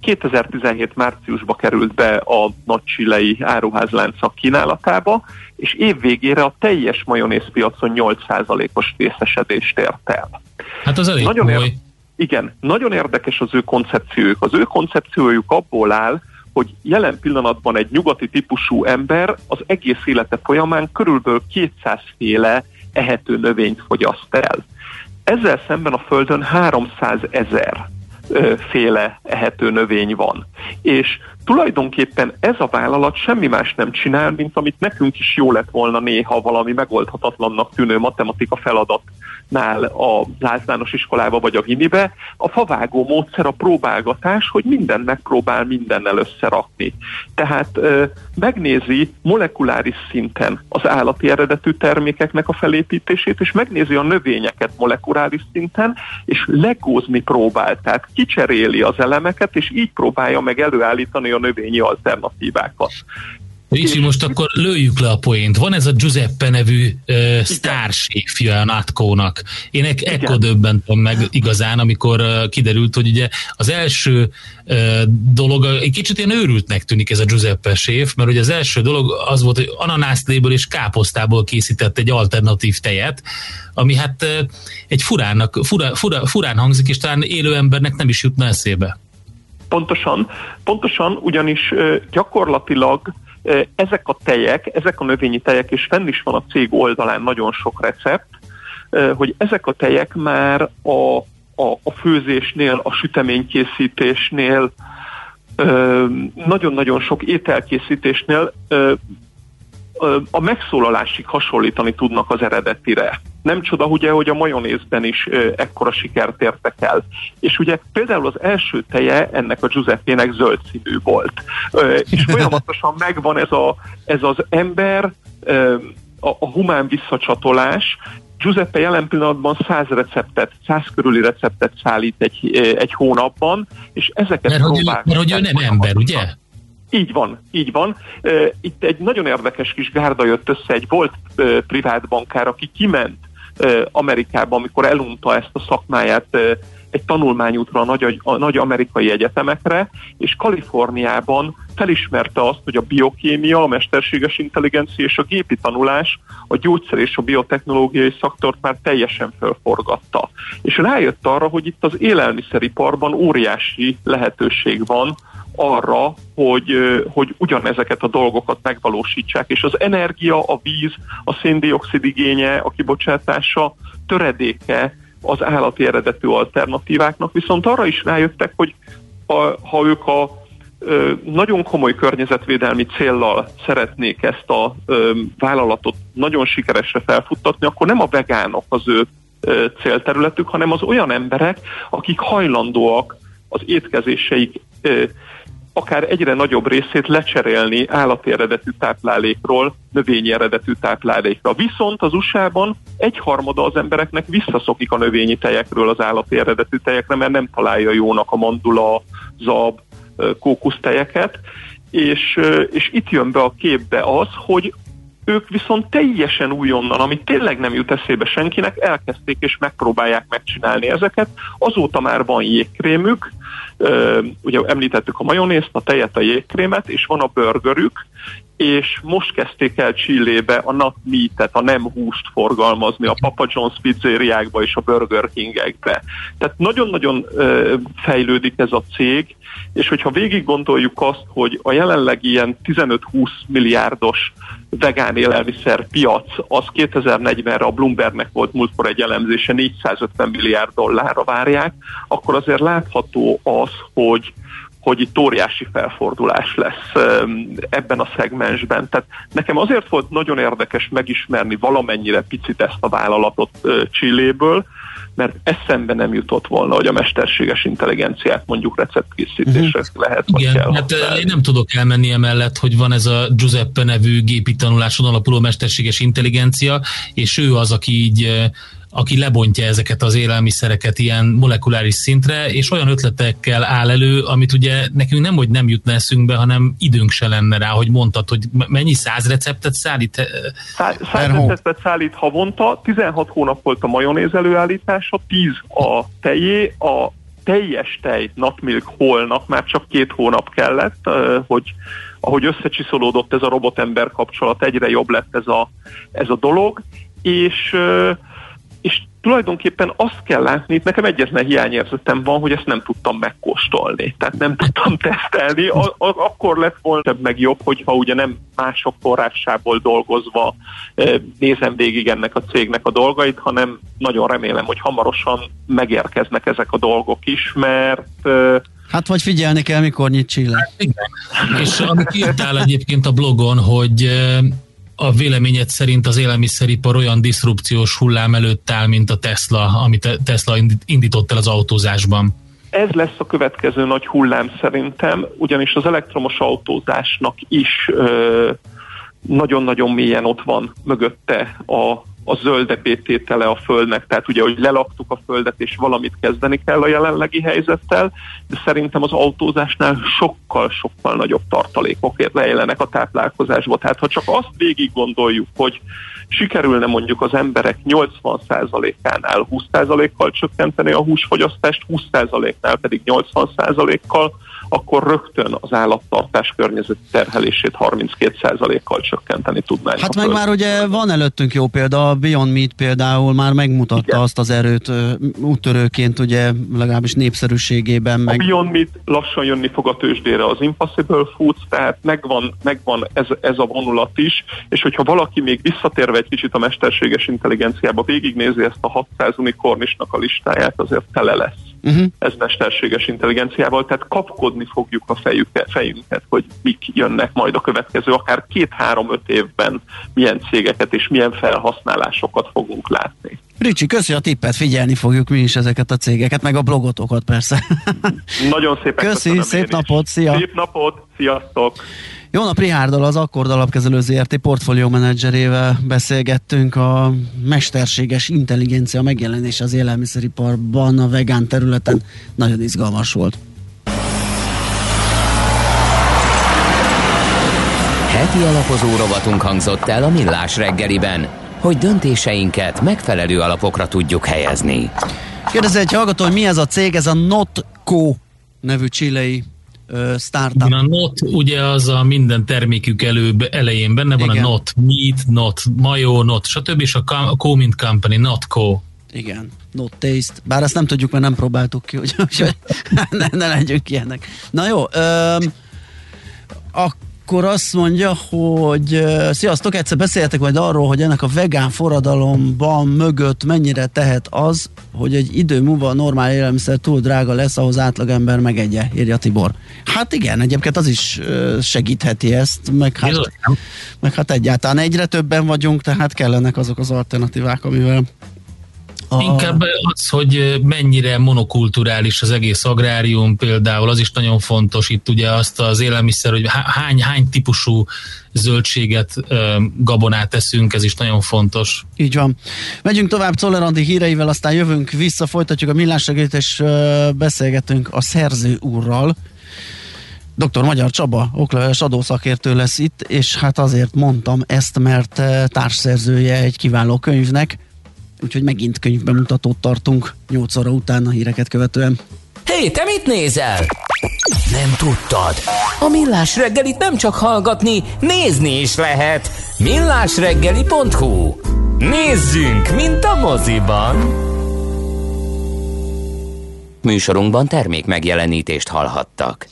2017 márciusba került be a nagy csilei áruházláncak kínálatába, és év végére a teljes majonézpiacon 8%-os részesedést ért el. Hát az elég nagyon ér- Igen, nagyon érdekes az ő koncepciójuk. Az ő koncepciójuk abból áll, hogy jelen pillanatban egy nyugati típusú ember az egész élete folyamán körülbelül 200 féle ehető növényt fogyaszt el. Ezzel szemben a Földön 300 ezer féle ehető növény van. És tulajdonképpen ez a vállalat semmi más nem csinál, mint amit nekünk is jó lett volna néha valami megoldhatatlannak tűnő matematika feladatnál a általános iskolába vagy a gimibe. A favágó módszer a próbálgatás, hogy minden megpróbál mindennel összerakni. Tehát ö, megnézi molekuláris szinten az állati eredetű termékeknek a felépítését, és megnézi a növényeket molekuláris szinten, és legózni próbál, tehát kicseréli az elemeket, és így próbálja meg előállítani a növényi alternatívákat. Ricsi, most akkor lőjük le a poént. Van ez a Giuseppe nevű uh, sztárséfja a Natkónak. Én ek- ekkor döbbentem meg igazán, amikor uh, kiderült, hogy ugye az első uh, dolog, egy kicsit ilyen őrültnek tűnik ez a Giuseppe séf, mert ugye az első dolog az volt, hogy ananászléből és káposztából készített egy alternatív tejet, ami hát uh, egy furának, fura, fura, furán hangzik, és talán élő embernek nem is jutna eszébe. Pontosan, pontosan ugyanis gyakorlatilag ezek a tejek, ezek a növényi tejek, és fenn is van a cég oldalán nagyon sok recept, hogy ezek a tejek már a, a, a főzésnél, a süteménykészítésnél, nagyon-nagyon sok ételkészítésnél a megszólalásig hasonlítani tudnak az eredetire. Nem csoda ugye, hogy a majonézben is ekkora sikert értek el. És ugye például az első teje ennek a Giuseppének zöld színű volt. És folyamatosan megvan ez, a, ez az ember, a, a humán visszacsatolás, Giuseppe jelen pillanatban 100 receptet, 100 körüli receptet szállít egy, egy hónapban, és ezeket mert próbálják. Mert hogy ő nem ember, ugye? Így van, így van. Itt egy nagyon érdekes kis gárda jött össze, egy volt privát bankár, aki kiment Amerikában, amikor elunta ezt a szakmáját egy tanulmányútra a nagy, a nagy amerikai egyetemekre, és Kaliforniában felismerte azt, hogy a biokémia, a mesterséges intelligencia és a gépi tanulás a gyógyszer és a biotechnológiai szaktort már teljesen felforgatta. És rájött arra, hogy itt az élelmiszeriparban óriási lehetőség van arra, hogy, hogy ugyanezeket a dolgokat megvalósítsák, és az energia, a víz, a széndiokszid igénye, a kibocsátása töredéke az állati eredetű alternatíváknak, viszont arra is rájöttek, hogy a, ha ők a nagyon komoly környezetvédelmi céllal szeretnék ezt a vállalatot nagyon sikeresre felfuttatni, akkor nem a vegánok az ő célterületük, hanem az olyan emberek, akik hajlandóak az étkezéseik akár egyre nagyobb részét lecserélni állati eredetű táplálékról növényi eredetű táplálékra. Viszont az USA-ban egyharmada az embereknek visszaszokik a növényi tejekről az állati eredetű tejekre, mert nem találja jónak a mandula, zab, kókusztejeket, és, és itt jön be a képbe az, hogy ők viszont teljesen újonnan, amit tényleg nem jut eszébe senkinek, elkezdték és megpróbálják megcsinálni ezeket. Azóta már van jégkrémük, ugye említettük a majonézt, a tejet, a jégkrémet, és van a burgerük, és most kezdték el Csillébe a not meat a nem húst forgalmazni a Papa John's pizzériákba és a Burger King-ekbe. Tehát nagyon-nagyon fejlődik ez a cég, és hogyha végig gondoljuk azt, hogy a jelenleg ilyen 15-20 milliárdos vegán élelmiszer piac, az 2040-re a Bloombergnek volt múltkor egy elemzése, 450 milliárd dollárra várják, akkor azért látható az, hogy hogy itt óriási felfordulás lesz ebben a szegmensben. Tehát nekem azért volt nagyon érdekes megismerni valamennyire picit ezt a vállalatot Csilléből, mert eszembe nem jutott volna, hogy a mesterséges intelligenciát mondjuk receptkészítésre uh-huh. lehet, vagy Igen, kell hát én nem tudok elmenni emellett, hogy van ez a Giuseppe nevű gépi tanuláson alapuló mesterséges intelligencia, és ő az, aki így aki lebontja ezeket az élelmiszereket ilyen molekuláris szintre, és olyan ötletekkel áll elő, amit ugye nekünk nem, hogy nem jutna eszünkbe, hanem időnk se lenne rá, hogy mondtad, hogy mennyi száz receptet szállít? Száz, száz receptet szállít havonta, 16 hónap volt a majonéz előállítása, 10 a tejé, a teljes tej Nutmilk holnak már csak két hónap kellett, hogy ahogy összecsiszolódott ez a robotember kapcsolat, egyre jobb lett ez a, ez a dolog, és és tulajdonképpen azt kell látni, itt nekem egyetlen hiányérzetem van, hogy ezt nem tudtam megkóstolni. Tehát nem tudtam tesztelni. A, a, akkor lett volna meg jobb, hogyha ugye nem mások forrásából dolgozva e, nézem végig ennek a cégnek a dolgait, hanem nagyon remélem, hogy hamarosan megérkeznek ezek a dolgok is, mert e, Hát vagy figyelni kell, mikor nyit Csille. És amit írtál egyébként a blogon, hogy e, a véleményed szerint az élelmiszeripar olyan diszrupciós hullám előtt áll, mint a Tesla, amit Tesla indított el az autózásban? Ez lesz a következő nagy hullám szerintem, ugyanis az elektromos autózásnak is ö, nagyon-nagyon mélyen ott van mögötte a a zöldepététele a földnek, tehát ugye, hogy lelaktuk a földet, és valamit kezdeni kell a jelenlegi helyzettel, de szerintem az autózásnál sokkal-sokkal nagyobb tartalékok lejelenek a táplálkozásba. Tehát ha csak azt végig gondoljuk, hogy sikerülne mondjuk az emberek 80%-ánál 20%-kal csökkenteni a húsfogyasztást, 20%-nál pedig 80%-kal, akkor rögtön az állattartás környezeti terhelését 32%-kal csökkenteni tudnánk. Hát meg már ugye van előttünk jó példa, a Beyond Meat például már megmutatta Igen. azt az erőt úttörőként, ugye legalábbis népszerűségében. Meg... A Beyond Meat lassan jönni fog a tőzsdére az Impossible Foods, tehát megvan, megvan ez, ez a vonulat is, és hogyha valaki még visszatérve egy kicsit a mesterséges intelligenciába végignézi ezt a 600 unikornisnak a listáját, azért tele lesz uh-huh. ez mesterséges intelligenciával, tehát kapkodni fogjuk a fejüket, fejünket, hogy mik jönnek majd a következő, akár két-három-öt évben milyen cégeket és milyen felhasználásokat fogunk látni. Ricsi, köszi a tippet, figyelni fogjuk mi is ezeket a cégeket, meg a blogotokat persze. Nagyon szépen köszi, szép napot, szia! Szép napot, sziasztok! Jó nap, Rihárdal, az Akkord alapkezelő ZRT portfólió menedzserével beszélgettünk a mesterséges intelligencia megjelenés az élelmiszeriparban, a vegán területen. Nagyon izgalmas volt. Heti alapozó rovatunk hangzott el a Millás reggeliben. hogy döntéseinket megfelelő alapokra tudjuk helyezni. Kérdezi egy hallgató, hogy mi ez a cég, ez a Notco nevű csilei startup. Igen, a not ugye az a minden termékük előbb, elején benne van Igen. a not meat, not mayo, not stb. és a com- co mint company, not co. Igen, not taste. Bár ezt nem tudjuk, mert nem próbáltuk ki, úgyhogy ne, ne legyünk ilyenek. Na jó, öm, akkor azt mondja, hogy sziasztok, egyszer beszéltek majd arról, hogy ennek a vegán forradalomban mögött mennyire tehet az, hogy egy idő múlva a normál élelmiszer túl drága lesz, ahhoz átlagember megegye, írja Tibor. Hát igen, egyébként az is segítheti ezt, meg hát, meg hát egyáltalán egyre többen vagyunk, tehát kellenek azok az alternatívák, amivel A... Inkább az, hogy mennyire monokulturális az egész agrárium például, az is nagyon fontos. Itt ugye azt az élelmiszer, hogy há- hány, hány típusú zöldséget, gabonát eszünk, ez is nagyon fontos. Így van. Megyünk tovább Czollerandi híreivel, aztán jövünk vissza, folytatjuk a millásregét, és beszélgetünk a szerző úrral. Dr. Magyar Csaba, okleveles adószakértő lesz itt, és hát azért mondtam ezt, mert társszerzője egy kiváló könyvnek, úgyhogy megint könyvbemutatót tartunk 8 óra után a híreket követően. Hé, te mit nézel? Nem tudtad? A Millás reggelit nem csak hallgatni, nézni is lehet. millásreggeli.hu Nézzünk, mint a moziban! Műsorunkban termék megjelenítést hallhattak.